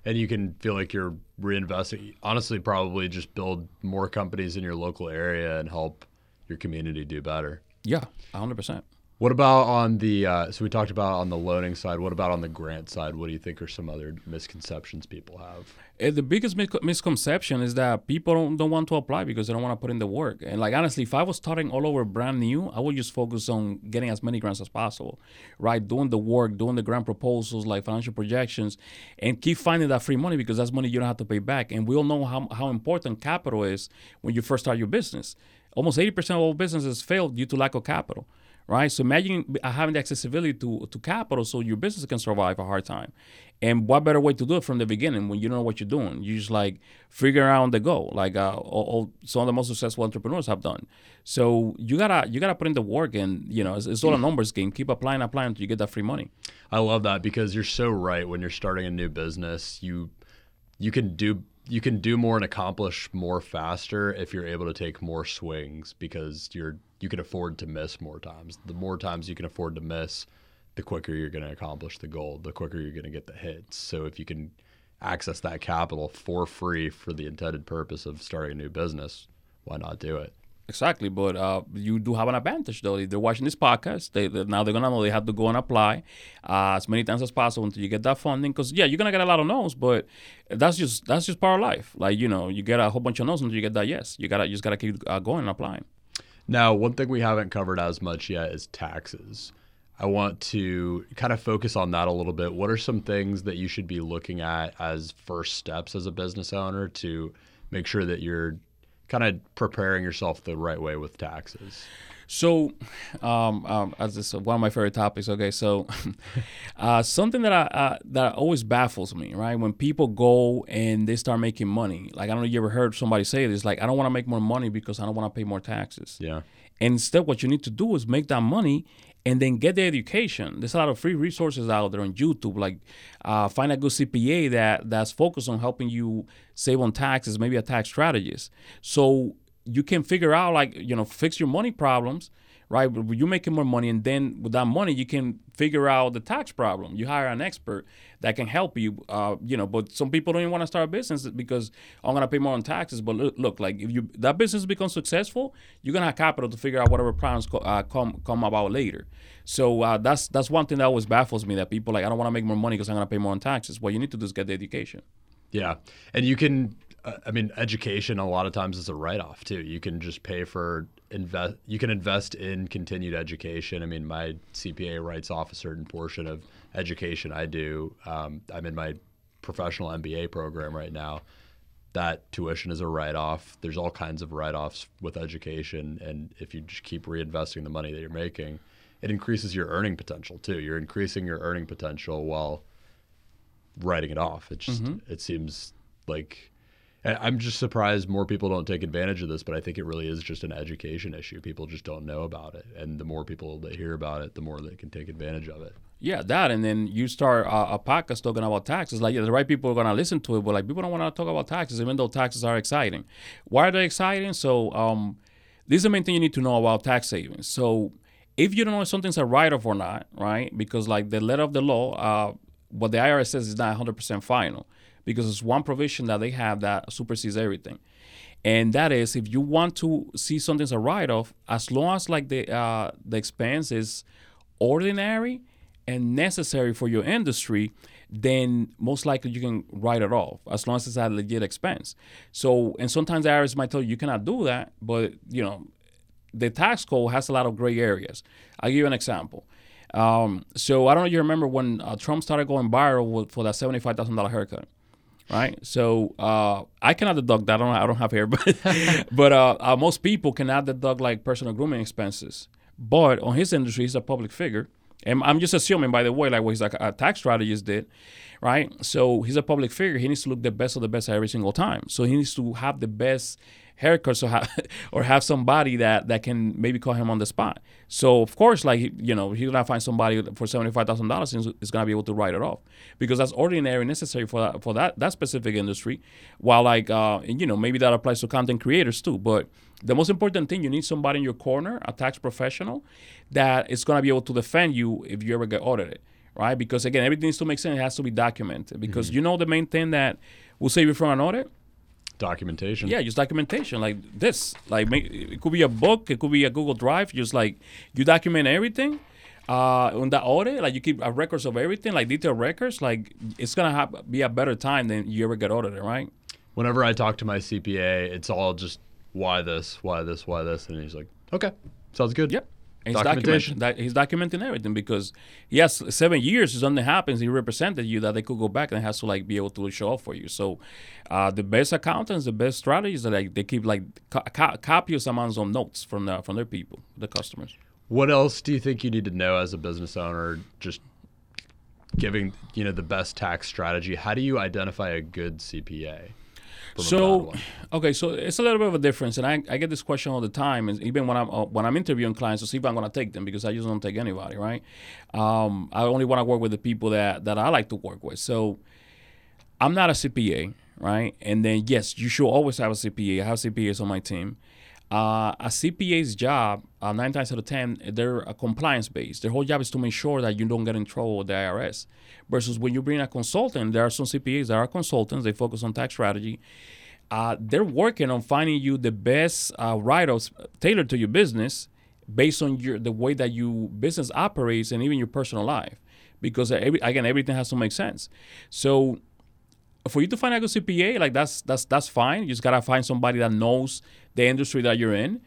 And you can feel like you're reinvesting. Honestly, probably just build more companies in your local area and help your community do better. Yeah, 100%. What about on the uh, so we talked about on the loaning side? What about on the grant side? What do you think are some other misconceptions people have? Uh, the biggest misconception is that people don't, don't want to apply because they don't want to put in the work. And like honestly, if I was starting all over brand new, I would just focus on getting as many grants as possible, right? Doing the work, doing the grant proposals, like financial projections, and keep finding that free money because that's money you don't have to pay back. And we all know how how important capital is when you first start your business. Almost 80% of all businesses fail due to lack of capital right? So imagine having the accessibility to, to capital so your business can survive a hard time. And what better way to do it from the beginning when you don't know what you're doing? You just like figure out the goal, like uh, all, all, some of the most successful entrepreneurs have done. So you gotta you gotta put in the work, and you know it's, it's all a numbers game. Keep applying, applying until you get that free money. I love that because you're so right. When you're starting a new business, you you can do you can do more and accomplish more faster if you're able to take more swings because you're you can afford to miss more times. The more times you can afford to miss, the quicker you're going to accomplish the goal, the quicker you're going to get the hits. So if you can access that capital for free for the intended purpose of starting a new business, why not do it? Exactly, but uh, you do have an advantage though. They're watching this podcast, they, they now they're gonna know they have to go and apply uh, as many times as possible until you get that funding. Because yeah, you're gonna get a lot of no's, but that's just that's just part of life. Like you know, you get a whole bunch of no's until you get that yes. You gotta you just gotta keep uh, going and applying. Now, one thing we haven't covered as much yet is taxes. I want to kind of focus on that a little bit. What are some things that you should be looking at as first steps as a business owner to make sure that you're kind of preparing yourself the right way with taxes? So, um, um, as this one of my favorite topics. Okay, so uh, something that I uh, that always baffles me, right? When people go and they start making money, like I don't know, you ever heard somebody say this? Like, I don't want to make more money because I don't want to pay more taxes. Yeah. And instead, what you need to do is make that money and then get the education. There's a lot of free resources out there on YouTube. Like, uh, find a good CPA that that's focused on helping you save on taxes, maybe a tax strategist. So you can figure out like you know fix your money problems right? You're making more money, and then with that money, you can figure out the tax problem. You hire an expert that can help you, uh, you know. But some people don't even want to start a business because I'm gonna pay more on taxes. But look, look, like if you that business becomes successful, you're gonna have capital to figure out whatever problems co- uh, come come about later. So uh, that's that's one thing that always baffles me that people like I don't want to make more money because I'm gonna pay more on taxes. What you need to is get the education. Yeah, and you can. Uh, I mean, education a lot of times is a write-off too. You can just pay for invest you can invest in continued education. I mean, my CPA writes off a certain portion of education I do. Um, I'm in my professional MBA program right now. That tuition is a write off. There's all kinds of write offs with education. And if you just keep reinvesting the money that you're making, it increases your earning potential too. You're increasing your earning potential while writing it off. It just, mm-hmm. it seems like I'm just surprised more people don't take advantage of this, but I think it really is just an education issue. People just don't know about it, and the more people that hear about it, the more they can take advantage of it. Yeah, that, and then you start a, a podcast talking about taxes. Like yeah, the right people are gonna listen to it, but like people don't want to talk about taxes, even though taxes are exciting. Why are they exciting? So, um, this is the main thing you need to know about tax savings. So, if you don't know if something's a write-off or not, right? Because like the letter of the law, uh, what the IRS says is not 100% final because it's one provision that they have that supersedes everything. And that is if you want to see something as a write-off, as long as like the uh, the expense is ordinary and necessary for your industry, then most likely you can write it off as long as it's a legit expense. So, and sometimes the IRS might tell you you cannot do that, but you know, the tax code has a lot of gray areas. I'll give you an example. Um, so I don't know if you remember when uh, Trump started going viral for that seventy-five thousand dollar haircut right? So uh, I cannot deduct that. I don't, I don't have hair, but but uh, uh, most people cannot deduct like personal grooming expenses. But on his industry, he's a public figure, and I'm just assuming, by the way, like what his like, a tax strategist did, right? So he's a public figure. He needs to look the best of the best every single time. So he needs to have the best haircut so ha- or have somebody that that can maybe call him on the spot. So of course, like you know, he's gonna find somebody for seventy five thousand dollars and is gonna be able to write it off because that's ordinary necessary for that for that that specific industry. While like uh, you know maybe that applies to content creators too, but the most important thing you need somebody in your corner, a tax professional, that is gonna be able to defend you if you ever get audited right? Because again, everything needs to make sense. It has to be documented. Because mm-hmm. you know the main thing that will save you from an audit documentation. Yeah, just documentation like this. Like it could be a book, it could be a Google Drive. Just like you document everything uh, on that audit. Like you keep records of everything, like detailed records. Like it's gonna have, be a better time than you ever get audited, right? Whenever I talk to my CPA, it's all just why this, why this, why this, and he's like, okay, sounds good. Yep. He's he's documenting everything because has seven years. If something happens, he represented you that they could go back and has to like be able to show up for you. So, uh, the best accountants, the best strategies, are like they keep like co- co- copious amounts of notes from the, from their people, the customers. What else do you think you need to know as a business owner? Just giving you know the best tax strategy. How do you identify a good CPA? So okay so it's a little bit of a difference and I, I get this question all the time and even when i'm uh, when i'm interviewing clients to see if i'm going to take them because i just don't take anybody right? Um, i only want to work with the people that that i like to work with. So i'm not a cpa right? And then yes you should always have a cpa i have cpas on my team uh, a CPA's job, uh, nine times out of ten, they're a compliance based. Their whole job is to make sure that you don't get in trouble with the IRS. Versus when you bring a consultant, there are some CPAs that are consultants. They focus on tax strategy. Uh, they're working on finding you the best uh, write-offs tailored to your business, based on your the way that your business operates and even your personal life. Because every, again, everything has to make sense. So for you to find a good CPA, like that's that's that's fine. You just gotta find somebody that knows the industry that you're in.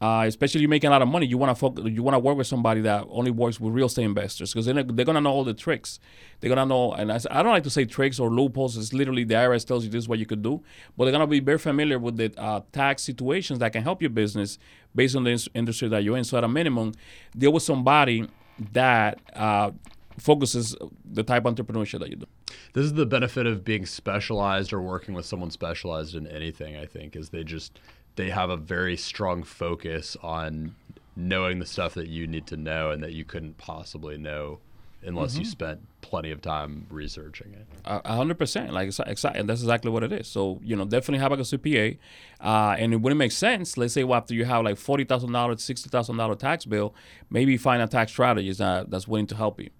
Uh, especially you're making a lot of money, you want to focus, you want to work with somebody that only works with real estate investors because they're, they're gonna know all the tricks. They're gonna know, and I, I, don't like to say tricks or loopholes. It's literally the IRS tells you this is what you could do, but they're gonna be very familiar with the uh, tax situations that can help your business based on the industry that you're in. So at a minimum, deal with somebody that uh, focuses the type of entrepreneurship that you do. This is the benefit of being specialized or working with someone specialized in anything. I think is they just they have a very strong focus on knowing the stuff that you need to know and that you couldn't possibly know unless Mm-hmm. you spent plenty of time researching it. A hundred percent, like exactly, that's exactly what it is. So you know, definitely have like a CPA, uh, and it wouldn't make sense. Let's say well, after you have like forty thousand dollars, sixty thousand dollar tax bill, maybe find a tax strategist that, that's willing to help you.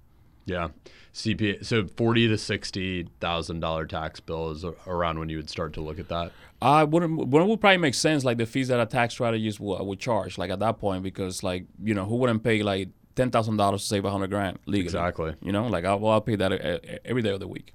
Yeah. CPA so forty to sixty thousand dollar tax bill is around when you would start to look at that. I wouldn't. When it would probably make sense, like the fees that a tax strategist would, uh, would charge, like at that point, because like you know, who wouldn't pay like ten thousand dollars to save a hundred grand legally? Exactly. You know, like I'll, well, I'll pay that e- every day of the week.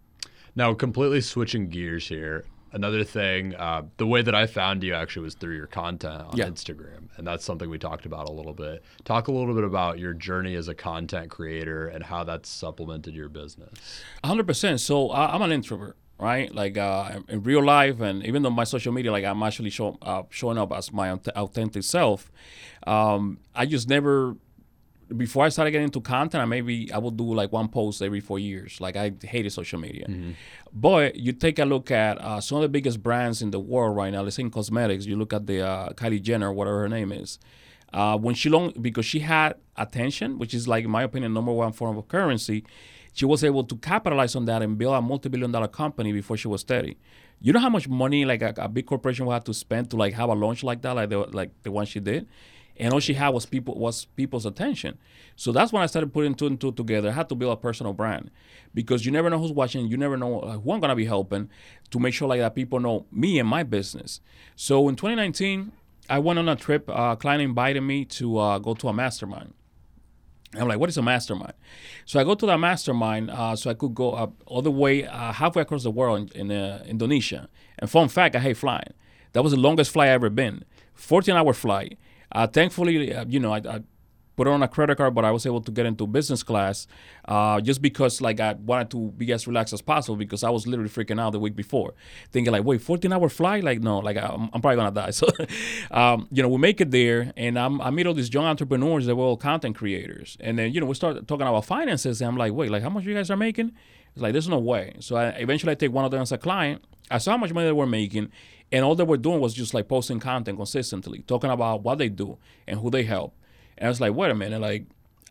Now, completely switching gears here. Another thing, uh, the way that I found you actually was through your content on Yeah. Instagram, and that's something we talked about a little bit. Talk a little bit about your journey as a content creator and how that's supplemented your business. hundred percent. So I, I'm an introvert, right? Like uh, in real life, and even though my social media, like I'm actually show, uh, showing up as my authentic self. Um, I just never. Before I started getting into content, I maybe I would do like one post every four years. Like I hated social media, but you take a look at uh, some of the biggest brands in the world right now. Let's say in cosmetics, you look at the uh, Kylie Jenner, whatever her name is. Uh, when she long because she had attention, which is like in my opinion number one form of currency, she was able to capitalize on that and build a multi-billion dollar company before she was 30. You know how much money like a, a big corporation would have to spend to like have a launch like that, like the like the one she did, and all she had was people was people's attention. So that's when I started putting two and two together. I had to build a personal brand because you never know who's watching, you never know who I'm gonna be helping to make sure like that people know me and my business. So in 2019, I went on a trip. Uh, a client invited me to uh, go to a mastermind. I'm like, what is a mastermind? So I go to that mastermind uh, so I could go up all the way uh, halfway across the world in, in uh, Indonesia. And fun fact, I hate flying. That was the longest flight I ever been. 14 hour flight. Uh, thankfully, uh, you know, I, I put it on a credit card, but I was able to get into business class uh, just because like I wanted to be as relaxed as possible because I was literally freaking out the week before, thinking like, wait, 14 hour flight? Like no, like I'm, I'm probably gonna die. So, um, you know, we make it there, and I'm, I meet all these young entrepreneurs that were all content creators, and then you know we start talking about finances, and I'm like, wait, like how much you guys are making? It's like there's no way. So I eventually I take one of them as a client. I saw how much money they were making, and all they were doing was just like posting content consistently, talking about what they do and who they help. And I was like, wait a minute, like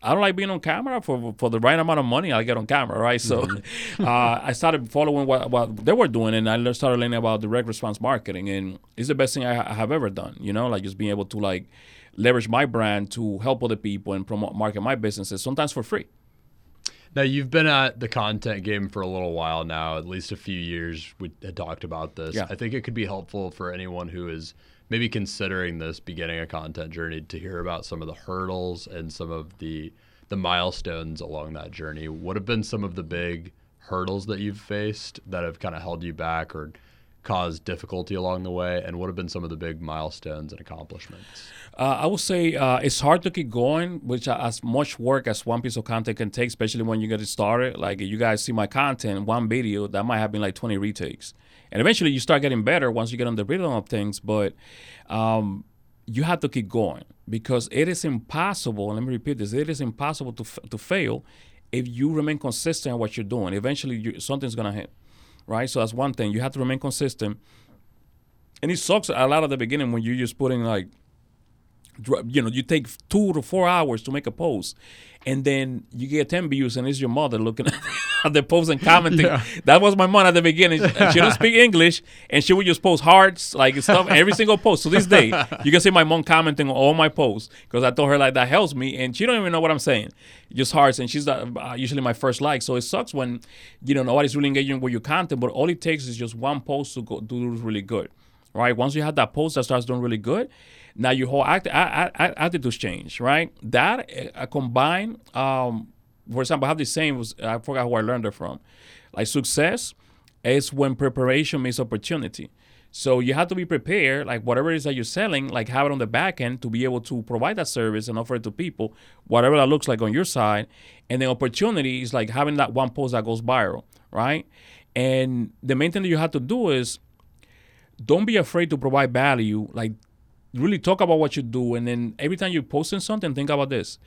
I don't like being on camera for for the right amount of money. I get on camera, right? So uh, I started following what, what they were doing, and I started learning about direct response marketing, and it's the best thing I, I have ever done. You know, like just being able to like leverage my brand to help other people and promote market my businesses, sometimes for free. Now you've been at the content game for a little while now, at least a few years. We had talked about this. Yeah. I think it could be helpful for anyone who is maybe considering this beginning a content journey to hear about some of the hurdles and some of the the milestones along that journey. What have been some of the big hurdles that you've faced that have kind of held you back or caused difficulty along the way? And what have been some of the big milestones and accomplishments? Uh, I would say uh, it's hard to keep going, which uh, as much work as one piece of content can take, especially when you get it started. Like you guys see my content, one video that might have been like 20 retakes, and eventually you start getting better once you get on the rhythm of things. But um, you have to keep going because it is impossible. Let me repeat this: it is impossible to f- to fail if you remain consistent in what you're doing. Eventually, you, something's gonna hit, right? So that's one thing. You have to remain consistent, and it sucks a lot at the beginning when you're just putting like you know, you take two to four hours to make a post, and then you get 10 views, and it's your mother looking at the post and commenting. That was my mom at the beginning. She, she don't speak English, and she would just post hearts, like stuff, every single post. To this day, you can see my mom commenting on all my posts because I told her like that helps me, and she don't even know what I'm saying. Just hearts, and she's uh, uh, usually my first like. So it sucks when you know nobody's really engaging with your content, but all it takes is just one post to go do really good right? Once you have that post that starts doing really good, now your whole act, attitudes change, right? That uh, combined, um, for example, I have the same. I forgot who I learned it from. Like success is when preparation meets opportunity. So you have to be prepared, like whatever it is that you're selling, like have it on the back end to be able to provide that service and offer it to people, whatever that looks like on your side. And the opportunity is like having that one post that goes viral, right? And the main thing that you have to do is don't be afraid to provide value. Like, really talk about what you do, and then every time you're posting something, think about this: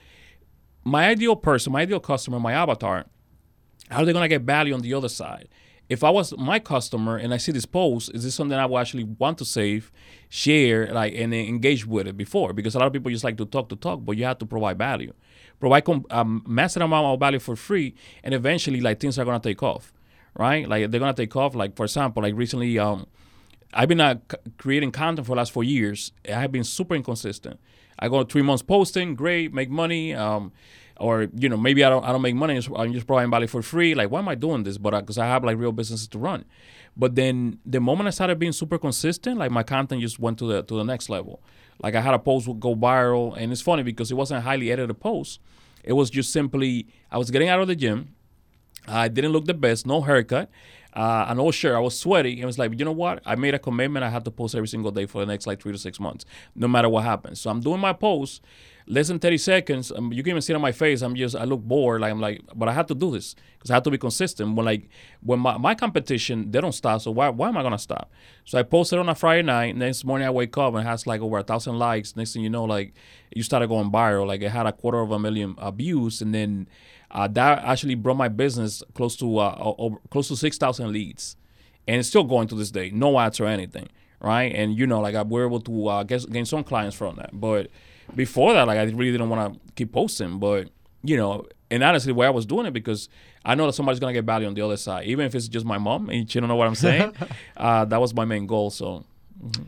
my ideal person, my ideal customer, my avatar. How are they gonna get value on the other side? if I was my customer and I see this post, is this something I would actually want to save, share, like, and engage with it before? Because a lot of people just like to talk to talk, but you have to provide value, provide com- um, massive amount of value for free, and eventually, like, things are gonna take off, right? Like, they're gonna take off. Like, for example, like recently, um, I've been uh, creating content for the last four years. I have been super inconsistent. I go three months posting, great, make money. Um, or you know maybe I don't I don't make money. I'm just providing value for free. Like why am I doing this? But because I, I have like real businesses to run. But then the moment I started being super consistent, like my content just went to the to the next level. Like I had a post would go viral, and it's funny because it wasn't a highly edited post. It was just simply I was getting out of the gym. I didn't look the best, no haircut, uh, an old shirt. I was sweaty. It was like, you know what? I made a commitment. I had to post every single day for the next like three to six months, no matter what happens. So I'm doing my post less than 30 seconds. Um, you can even see it on my face. I'm just, I look bored. Like I'm like, but I have to do this because I have to be consistent. When like, when my, my competition, they don't stop. So why, why am I going to stop? So I posted on a Friday night. Next morning I wake up and it has like over a thousand likes. Next thing you know, like you started going viral. Like it had a quarter of a million uh, views. And then uh, that actually brought my business close to, uh, over, close to 6,000 leads. And it's still going to this day. No ads or anything. Right. And you know, like I, we're able to uh, get, gain some clients from that. But, before that, like I really didn't want to keep posting, but you know, and honestly, the way I was doing it because I know that somebody's gonna get value on the other side, even if it's just my mom and she don't know what I'm saying. uh, that was my main goal. So. Mm-hmm.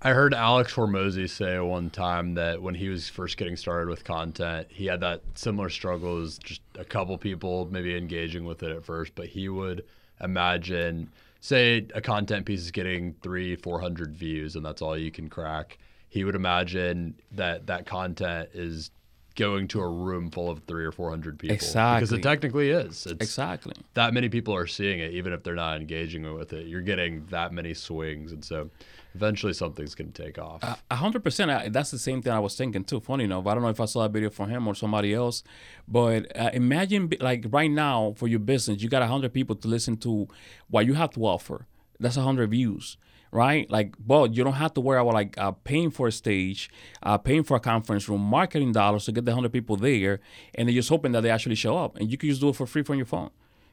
I heard Alex Hormozi say one time that when he was first getting started with content, he had that similar struggle as just a couple people maybe engaging with it at first, but he would imagine, say, a content piece is getting three, 400 views, and that's all you can crack he would imagine that that content is going to a room full of three or four hundred people. Exactly. Because it technically is. It's exactly. That many people are seeing it, even if they're not engaging with it. You're getting that many swings, and so eventually something's going to take off. A hundred percent. That's the same thing I was thinking too. Funny enough, I don't know if I saw that video from him or somebody else, but uh, imagine like right now for your business, you got a hundred people to listen to what you have to offer. That's a hundred views right? Like, but you don't have to worry about like uh, paying for a stage, uh, paying for a conference room, marketing dollars to get the hundred people there, and then just hoping that they actually show up. And you can just do it for free from your phone,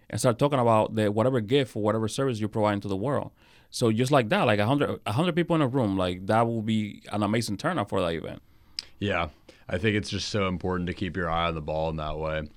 and start talking about the whatever gift or whatever service you're providing to the world. So just like that, like a hundred, a hundred people in a room, like that will be an amazing turnout for that event. Yeah, I think it's just so important to keep your eye on the ball in that way.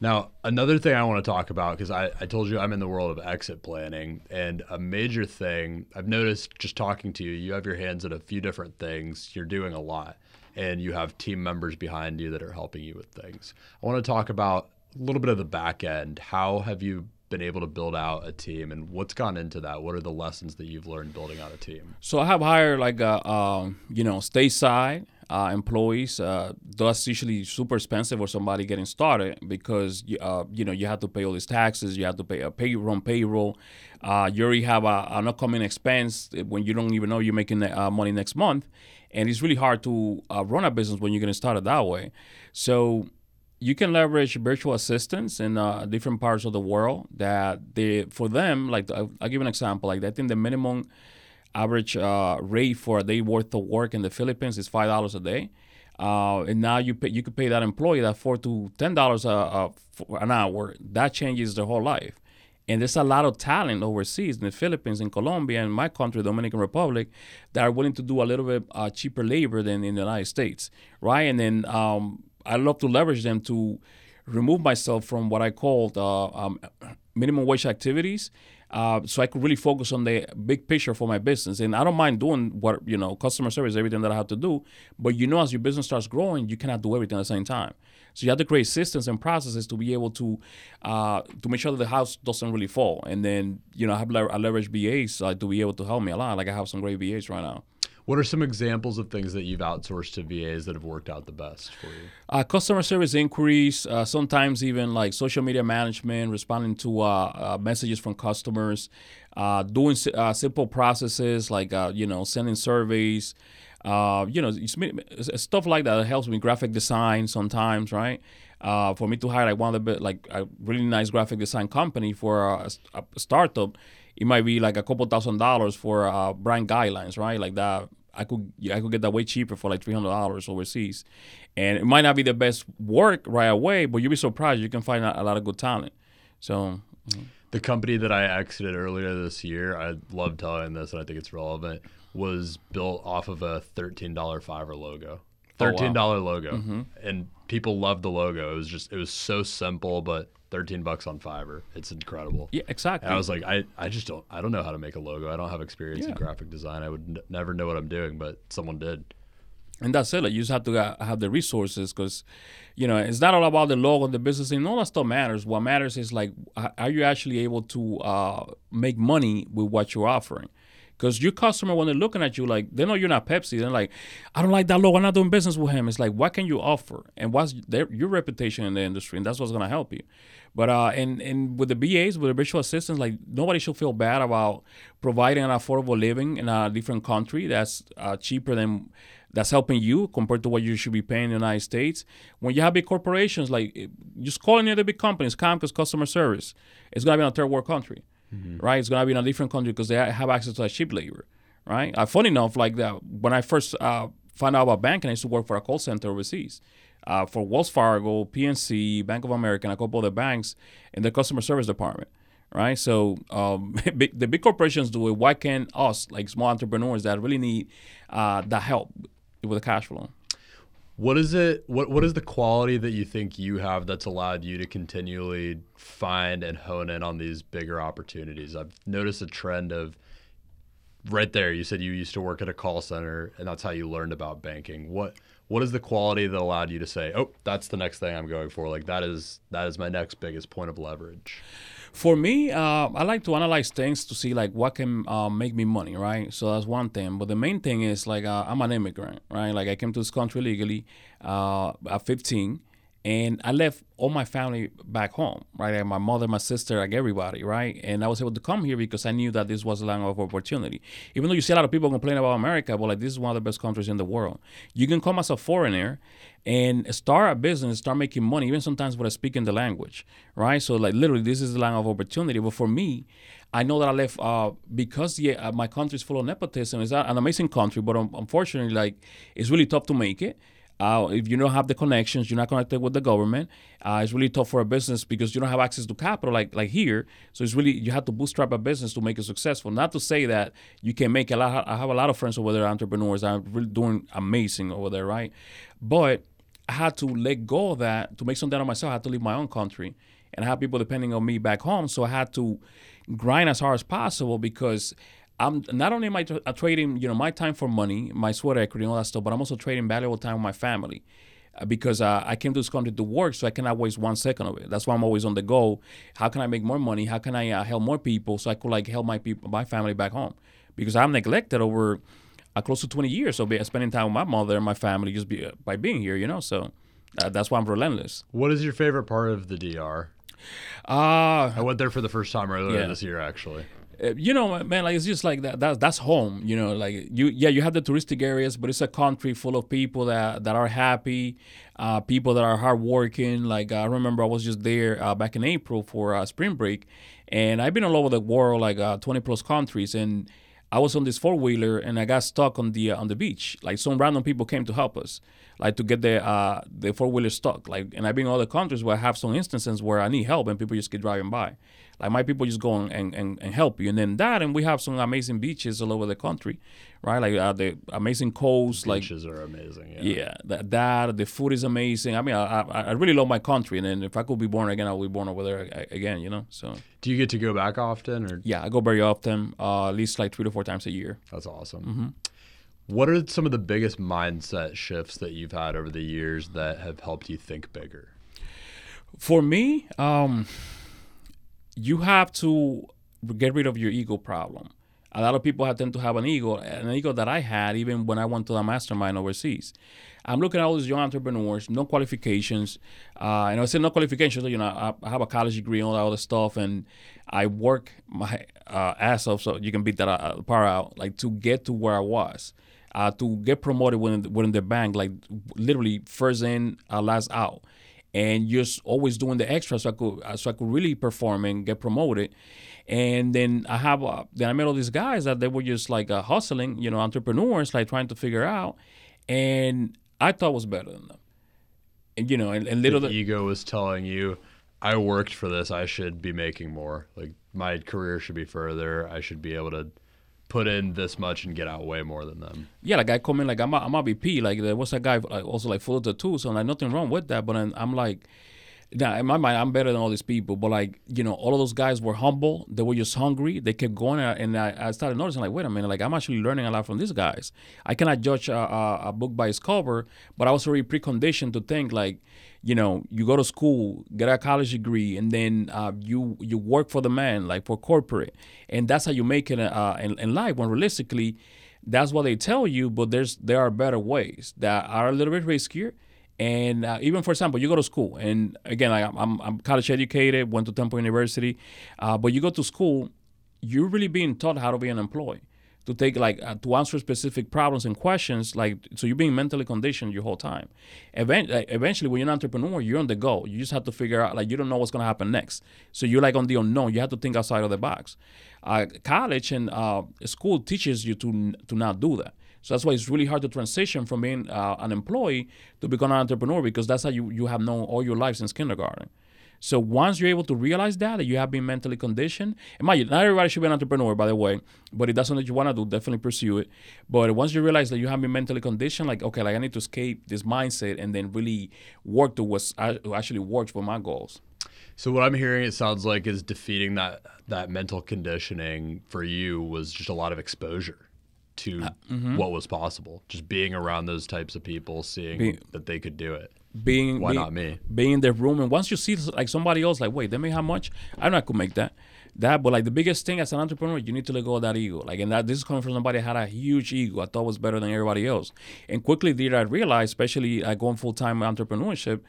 Now, another thing I want to talk about, because I, I told you I'm in the world of exit planning, and a major thing I've noticed just talking to you, you have your hands in a few different things. You're doing a lot, and you have team members behind you that are helping you with things. I want to talk about a little bit of the back end. How have you been able to build out a team, and what's gone into that? What are the lessons that you've learned building out a team? So I have hired like a, um, you know, stateside uh, employees. Uh, that's usually super expensive for somebody getting started because uh, you know you have to pay all these taxes, you have to pay a payroll, payroll. Uh, you already have a, an upcoming expense when you don't even know you're making uh, money next month, and it's really hard to uh, run a business when you're getting started that way. So you can leverage virtual assistants in uh, different parts of the world that they for them like I'll, give an example like I think the minimum average uh, rate for a day worth of work in the Philippines is five dollars a day, uh, and now you pay, you could pay that employee that four to ten dollars an hour. That changes their whole life. And there's a lot of talent overseas in the Philippines, in Colombia, and my country, Dominican Republic, that are willing to do a little bit uh, cheaper labor than in the United States, right? And then um, I love to leverage them to remove myself from what I called uh, um, minimum wage activities uh, so I could really focus on the big picture for my business. And I don't mind doing what you know, customer service, everything that I have to do. But you know, as your business starts growing, you cannot do everything at the same time. So you have to create systems and processes to be able to uh, to make sure that the house doesn't really fall. And then you know, I have I leverage VAs uh, to be able to help me a lot. Like I have some great VAs right now. What are some examples of things that you've outsourced to VAs that have worked out the best for you? Uh, customer service inquiries, uh, sometimes even like social media management, responding to uh, uh messages from customers, uh, doing uh, simple processes like you know sending surveys, you know stuff like that. Helps me graphic design sometimes, right? for me to hire like one of the like a really nice graphic design company for a, a startup it might be like a couple thousand dollars for uh, brand guidelines, right? Like that, I could I could get that way cheaper for like three hundred dollars overseas, and it might not be the best work right away, but you'll be surprised you can find a, lot of good talent. So. Mm-hmm. The company that I exited earlier this year, I love telling this, and I think it's relevant, was built off of a thirteen dollar Fiverr logo. Oh, wow. Thirteen dollar logo, and people loved the logo. It was just it was so simple, but thirteen bucks on Fiverr. It's incredible. Yeah, exactly. And I was like, I, I just don't I don't know how to make a logo. I don't have experience in graphic design. I would n- never know what I'm doing, but someone did. and that's it. Like, you just have to uh, have the resources because, you know, it's not all about the logo, the business, and all that stuff matters. What matters is like, are you actually able to uh, make money with what you're offering? Because your customer, when they're looking at you, like they know you're not Pepsi. They're like, I don't like that logo. I'm not doing business with him. It's like, what can you offer, and what's their, your reputation in the industry, and that's what's gonna help you. But uh, and and with the VAs, with the virtual assistants, like nobody should feel bad about providing an affordable living in a different country that's uh, cheaper than that's helping you compared to what you should be paying in the United States. When you have big corporations, like just call any of the big companies, Comcast customer service, it's gonna be in a third world country, right? It's gonna be in a different country because they have access to cheap labor, right? Uh, funny enough, like that when I first uh, found out about banking, I used to work for a call center overseas. Uh, for Wells Fargo, PNC, Bank of America, and a couple other banks in the customer service department right? So um, the big corporations do it. Why can't us, like small entrepreneurs that really need uh, the help with the cash flow? What is it? What What is the quality that you think you have that's allowed you to continually find and hone in on these bigger opportunities? I've noticed a trend of right there. You said you used to work at a call center, and that's how you learned about banking. What What is the quality that allowed you to say, "Oh, that's the next thing I'm going for"? Like that is that is my next biggest point of leverage. For me, uh, I like to analyze things to see like what can uh, make me money, right? So that's one thing. But the main thing is like uh, I'm an immigrant, right? Like I came to this country legally uh, at 15, and I left all my family back home, right? Like my mother, my sister, like everybody, right? And I was able to come here because I knew that this was a land of opportunity. Even though you see a lot of people complain about America, but like this is one of the best countries in the world. You can come as a foreigner and start a business, start making money, even sometimes without speaking the language, right? So like literally, this is the land of opportunity. But for me, I know that I left uh, because yeah, uh, my country is full of nepotism. It's an amazing country, but um, unfortunately, like it's really tough to make it. Uh, if you don't have the connections, you're not connected with the government. Uh, it's really tough for a business because you don't have access to capital like like here. So it's really you have to bootstrap a business to make it successful. Not to say that you can make a lot. I have a lot of friends over there, entrepreneurs. are really doing amazing over there, right? But I had to let go of that to make something out of myself. I had to leave my own country, and I have people depending on me back home. So I had to grind as hard as possible because I'm not only am I tra- uh, trading, you know, my time for money, my sweat equity, and all that stuff, but I'm also trading valuable time with my family. Uh, Because uh, I came to this country to work, so I cannot waste one second of it. That's why I'm always on the go. How can I make more money? How can I uh, help more people so I could like help my people, my family back home? Because I'm neglected over uh, close to 20 years of be- spending time with my mother and my family just be, uh, by being here, you know. So uh, that's why I'm relentless. What is your favorite part of the DR? Uh, I went there for the first time earlier Yeah. this year, actually. Uh, you know, man, like it's just like that. That's that's home. You know, like you, yeah, you have the touristic areas, but it's a country full of people that that are happy, uh, people that are hardworking. Like I remember, I was just there uh, back in April for uh, spring break, and I've been all over the world, like uh, twenty plus countries, and I was on this four wheeler and I got stuck on the uh, on the beach. Like some random people came to help us, like to get the uh, the four wheeler stuck. Like and I've been in other countries where I have some instances where I need help and people just keep driving by. Like my people just go and, and, and, help you. And then that and we have some amazing beaches all over the country, right? Like uh, the amazing coast, like Beaches are amazing. Yeah. yeah, that, that the food is amazing. I mean, I, I I really love my country, and then if I could be born again, I would be born over there again. You know, so Do you get to go back often, or yeah, I go very often, uh, at least like three to four times a year. That's awesome. Mm-hmm. What are some of the biggest mindset shifts that you've had over the years that have helped you think bigger? For me, um, you have to get rid of your ego problem. A lot of people have tend to have an ego, an ego that I had even when I went to the mastermind overseas. I'm looking at all these young entrepreneurs, no qualifications. Uh, and I say no qualifications, you know, I, I have a college degree and all that other stuff, and I work my uh, ass off so you can beat that uh, part out, like to get to where I was. Uh, to get promoted within, within the bank, like literally first in, uh, last out and just always doing the extra so I could uh, so I could really perform and get promoted. And then I have uh, then I met all these guys that they were just like uh, hustling, you know, entrepreneurs like trying to figure out, and I thought was better than them. And, you know, and, and little the ego was telling you, I worked for this. I should be making more. Like my career should be further. I should be able to put in this much and get out way more than them. Yeah, like I come in like I'm a, I'm a VP. Like there was a guy like, also like full of tattoos, so like nothing wrong with that. But then I'm like, now in my mind, I'm better than all these people. But like you know, all of those guys were humble. They were just hungry. They kept going, and I, I started noticing like, wait a minute, like I'm actually learning a lot from these guys. I cannot judge a, a, a book by its cover, but I was already preconditioned to think like you know, you go to school, get a college degree, and then uh, you you work for the man, like for corporate, and that's how you make it uh, in, in life. When realistically, that's what they tell you, but there's there are better ways that are a little bit riskier. And uh, even for example, you go to school, and again, like I'm, I'm college educated, went to Temple University, uh, but you go to school, you're really being taught how to be an employee to take like uh, to answer specific problems and questions like so you're being mentally conditioned your whole time. Uh, eventually when you're an entrepreneur you're on the go. You just have to figure out like you don't know what's going to happen next. So you're like on the unknown. You have to think outside of the box. Uh, college and uh, school teaches you to to not do that. So that's why it's really hard to transition from being uh, an employee to become an entrepreneur because that's how you, you have known all your life since kindergarten so once you're able to realize that, that you have been mentally conditioned, imagine not everybody should be an entrepreneur, by the way, but if that's something you want to do, definitely pursue it. But once you realize that you have been mentally conditioned, like okay, like I need to escape this mindset and then really work uh, to what actually works for my goals. So what I'm hearing, it sounds like, is defeating that that mental conditioning for you was just a lot of exposure to uh, mm-hmm. what was possible. Just being around those types of people, seeing Be- that they could do it. being why being, not me? being in the room and once you see like somebody else like wait they may have much i know i could make that. That but like the biggest thing as an entrepreneur you need to let go of that ego. Like and that this is coming from somebody that had a huge ego i thought was better than everybody else. And quickly did i realize especially uh, going full-time entrepreneurship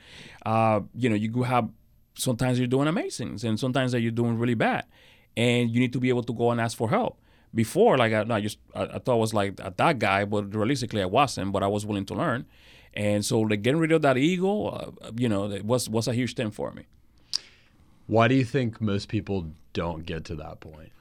uh, you know you have sometimes you're doing amazing and sometimes that you're doing really bad. And you need to be able to go and ask for help before like i, I just I, I, thought I was like that guy but realistically i wasn't but i was willing to learn and so like getting rid of that ego, uh, you know, was was a huge thing for me. Why do you think most people don't get to that point?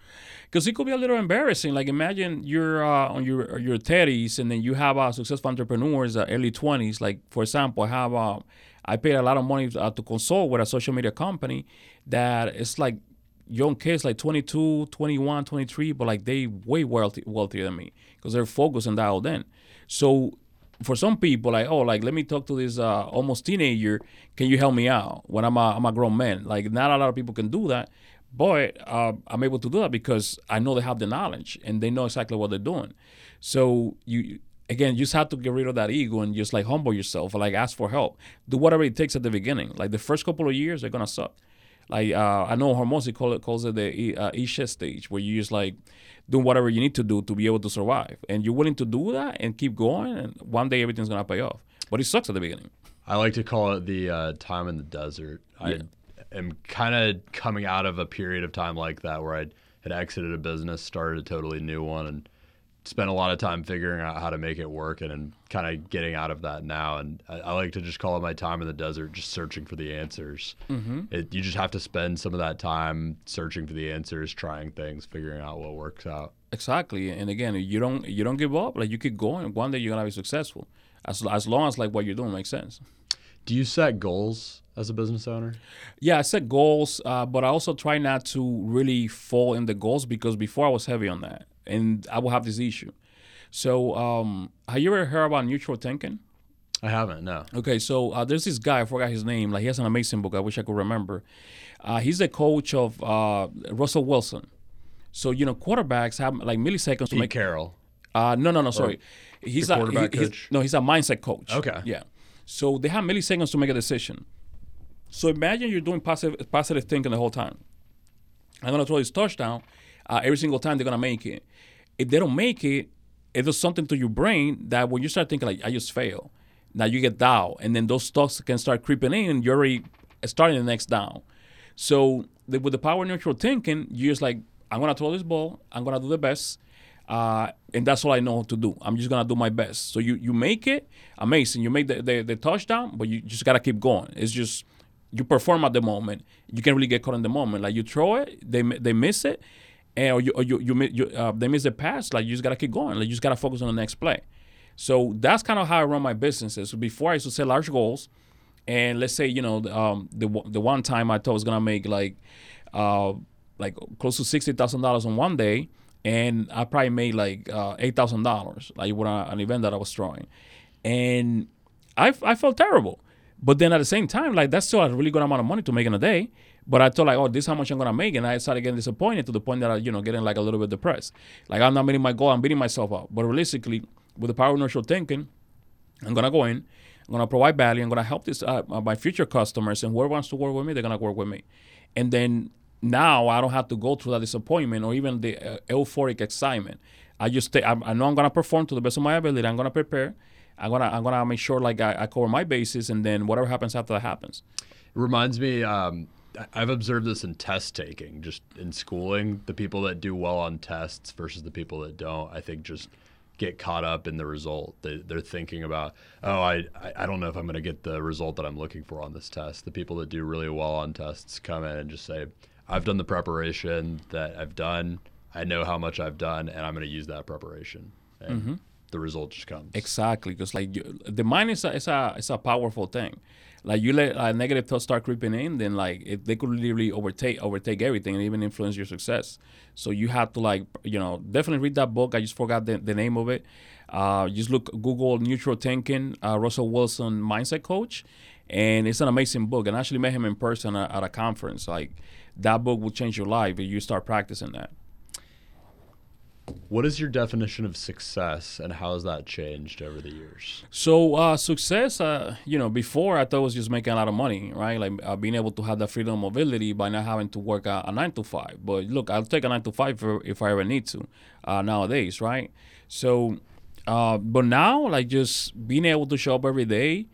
Because it could be a little embarrassing. Like imagine you're uh, on your your thirties, and then you have uh, successful entrepreneurs, uh, early twenties. Like for example, I have uh, I paid a lot of money uh, to consult with a social media company that it's like young kids like 22 21 23 but like they way wealthy, wealthier than me because they're focused and dialed in so for some people, like, oh, like let me talk to this uh, almost teenager. Can you help me out when I'm a, I'm a grown man? Like, not a lot of people can do that. But uh, I'm able to do that because I know they have the knowledge and they know exactly what they're doing. So you again, you just have to get rid of that ego and just like humble yourself, like ask for help. Do whatever it takes at the beginning. Like the first couple of years, they're gonna suck. Like uh, I know Hormozi call it calls it the uh, E stage, where you just like do whatever you need to do to be able to survive. And you're willing to do that and keep going, and one day everything's gonna pay off. But it sucks at the beginning. I like to call it the uh, time in the desert. Yeah. I am kind of coming out of a period of time like that where I had exited a business, started a totally new one, and spent a lot of time figuring out how to make it work and, and kind of getting out of that now. And I, I, like to just call it my time in the desert, just searching for the answers. Mm-hmm. It, you just have to spend some of that time searching for the answers, trying things, figuring out what works out. Exactly. And again, you don't you don't give up. Like you keep going. One day you're gonna be successful, as as long as like what you're doing makes sense. Do you set goals as a business owner? Yeah, I set goals, uh, but I also try not to really fall in the goals because before I was heavy on that and I will have this issue. So, um, have you ever heard about neutral thinking? I haven't. No. Okay, so uh, there's this guy. I forgot his name. Like he has an amazing book. I wish I could remember. Uh, he's the coach of uh, Russell Wilson. So you know, quarterbacks have like milliseconds to make. Carroll. Uh, no, no, no. Sorry, he's a he, he's, no, he's a mindset coach. Okay. Yeah. So they have milliseconds to make a decision. So imagine you're doing positive positive thinking the whole time. I'm gonna throw this touchdown. Uh, every single time they're gonna make it. If they don't make it, it does something to your brain that when you start thinking like I just fail, now you get down, and then those thoughts can start creeping in, and you're already starting the next down. So the, with the power neutral thinking, you're just like I'm gonna throw this ball, I'm gonna do the best, uh, and that's all I know to do. I'm just gonna do my best. So you you make it amazing. You make the, the, the touchdown, but you just gotta keep going. It's just you perform at the moment. You can't really get caught in the moment. Like you throw it, they they miss it, and or you you, you, you uh, they miss the pass, like you just gotta keep going. Like you just gotta focus on the next play. So that's kind of how I run my businesses. So before I used to set large goals, And let's say you know the, um, the the one time I thought I was gonna make like uh, like close to sixty thousand dollars in one day, and I probably made like uh, eight thousand dollars like a, an event that I was throwing, and I I felt terrible. But then at the same time, like that's still a really good amount of money to make in a day. But I thought like, oh, this is how much I'm gonna make, and I started getting disappointed to the point that I, you know, getting like a little bit depressed. Like I'm not meeting my goal, I'm beating myself up. But realistically, with the power of neutral thinking, I'm gonna go in, I'm gonna provide value, I'm gonna help this uh, my future customers, and whoever wants to work with me, they're gonna work with me. And then now I don't have to go through that disappointment or even the uh, euphoric excitement. I just stay, I know I'm gonna perform to the best of my ability. I'm gonna prepare. I'm gonna I'm gonna make sure like I, I cover my bases, and then whatever happens after that happens. It reminds me. Um, I've observed this in test taking, just in schooling. The people that do well on tests versus the people that don't, I think, just get caught up in the result. They, are thinking about, oh, I, I don't know if I'm going to get the result that I'm looking for on this test. The people that do really well on tests come in and just say, I've done the preparation that I've done. I know how much I've done, and I'm going to use that preparation. Mm-hmm. The result just comes. Exactly, because like you, the mind is a, is a is a powerful thing. Like you let a negative thoughts start creeping in, then like it, they could literally overtake overtake everything and even influence your success. So you have to like you know definitely read that book. I just forgot the, the name of it. Uh, just look Google neutral thinking, uh, Russell Wilson mindset coach, and it's an amazing book. And I actually met him in person at, at a conference. Like that book will change your life if you start practicing that. What is your definition of success, and how has that changed over the years? So, uh, success, uh, you know, before I thought it was just making a lot of money, right? Like uh, being able to have that freedom of mobility by not having to work a, a nine to five. But look, I'll take a nine to five for, if I ever need to uh, nowadays, right? So, uh, but now, like just being able to show up every day,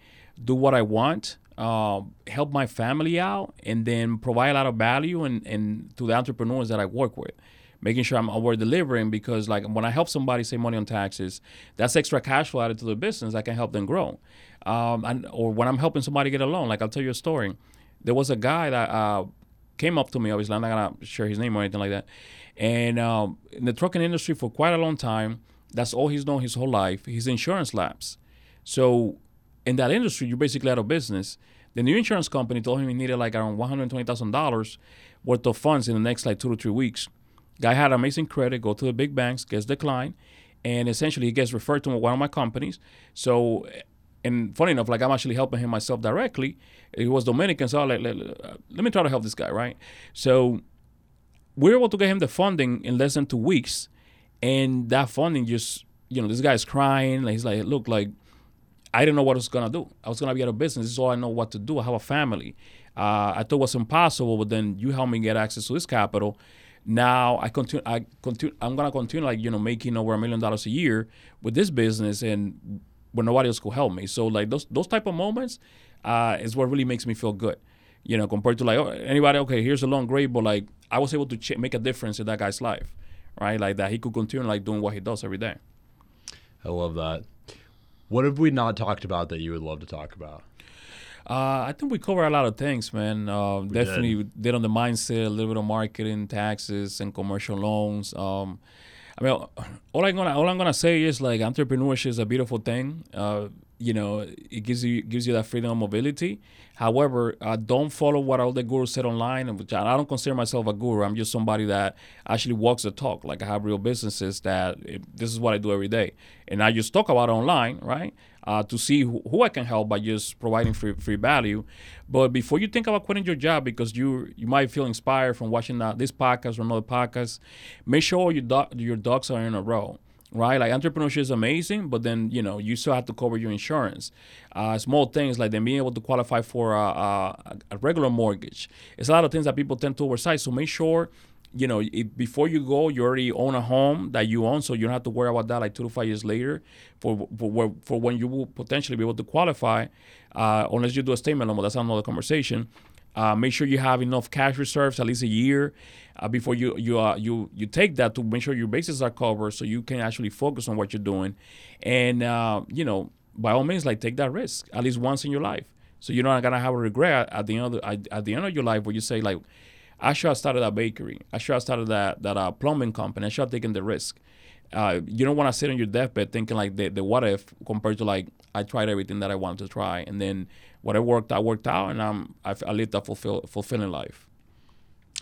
do what I want, uh, help my family out, and then provide a lot of value and, and to the entrepreneurs that I work with. Making sure I'm over delivering because like when I help somebody save money on taxes, that's extra cash flow added to the business that can help them grow. Um, and or when I'm helping somebody get a loan, like I'll tell you a story. There was a guy that uh, came up to me. Obviously, I'm not gonna share his name or anything like that. And um, in the trucking industry for quite a long time, that's all he's known his whole life. His insurance lapse. So in that industry, you're basically out of business. The new insurance company told him he needed like around $120,000 worth of funds in the next like two to three weeks. Guy had amazing credit, go to the big banks, gets declined, and essentially he gets referred to one of my companies. So, and funny enough, like I'm actually helping him myself directly. He was Dominican, so like, let, let me try to help this guy, right? So, we are able to get him the funding in less than two weeks, and that funding just, you know, this guy's crying. Like he's like, look, like I didn't know what I was gonna do. I was gonna be out of business. This is all I know what to do. I have a family. Uh, I thought it was impossible, but then you helped me get access to this capital. Now I continue. I continue. I'm gonna continue like you know making over a million dollars a year with this business, and when nobody else could help me. So like those those type of moments uh, is what really makes me feel good. You know, compared to like oh, anybody. Okay, here's a long grade, but like I was able to ch- make a difference in that guy's life, right? Like that he could continue like doing what he does every day. I love that. What have we not talked about that you would love to talk about? Uh, I think we cover a lot of things, man. Uh, definitely did. did. on the mindset, a little bit of marketing, taxes, and commercial loans. Um, I mean, all I'm gonna all I'm gonna say is like entrepreneurship is a beautiful thing. Uh, you know, it gives you gives you that freedom of mobility. However, I don't follow what all the gurus said online. Which I don't consider myself a guru. I'm just somebody that actually walks the talk. Like I have real businesses that it, this is what I do every day, and I just talk about online, right? Uh, to see who, who, I can help by just providing free, free value. But before you think about quitting your job because you you might feel inspired from watching uh, this podcast or another podcast, make sure your do- your ducks are in a row right? Like entrepreneurship is amazing, but then you know you still have to cover your insurance. Uh, small things like then being able to qualify for a, a, a, regular mortgage. It's a lot of things that people tend to oversight. So make sure. You know, it, before you go, you already own a home that you own, so you don't have to worry about that like two to five years later, for for, for when you will potentially be able to qualify, uh, unless you do a statement loan. But that's another conversation. Uh, make sure you have enough cash reserves, at least a year, uh, before you you uh, you you take that to make sure your bases are covered, so you can actually focus on what you're doing, and uh, you know by all means like take that risk at least once in your life, so you're not gonna have a regret at the end of at, at the end of your life where you say like, I should have started a bakery, I should have started that that uh, plumbing company, I should have taken the risk. Uh, you don't want to sit on your deathbed thinking like the, the what if compared to like I tried everything that I wanted to try, and then what I worked I worked out, and I'm I, I lived a fulfill, fulfilling life.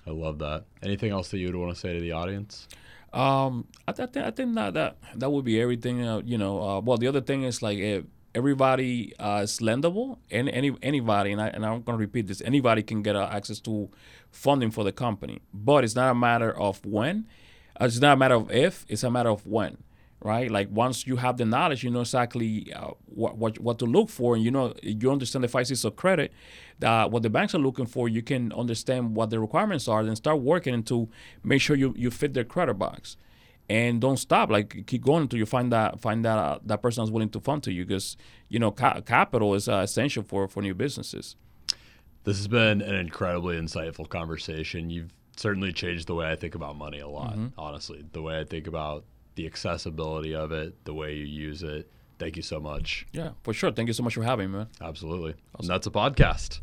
I love that. Anything else that you would want to say to the audience? Um, I, th- I, think that, that that would be everything. Uh, you know, uh, well, the other thing is like if everybody uh, is lendable, and any anybody, and, I, and I'm going to repeat this: anybody can get uh, access to funding for the company, but it's not a matter of when. Uh, it's not a matter of if. It's a matter of when right? Like once you have the knowledge, you know exactly uh, what, what what to look for, and you know you understand the five C's of credit. That what the banks are looking for, you can understand what the requirements are, and start working to make sure you, you fit their credit box, and don't stop. Like keep going until you find that find that uh, that person is willing to fund to you, because you know ca- capital is uh, essential for for new businesses. This has been an incredibly insightful conversation. You've certainly changed the way I think about money a lot. Mm-hmm. Honestly, the way I think about the accessibility of it, the way you use it. Thank you so much. Yeah, for sure. Thank you so much for having me, man. Absolutely. Awesome. And that's a podcast.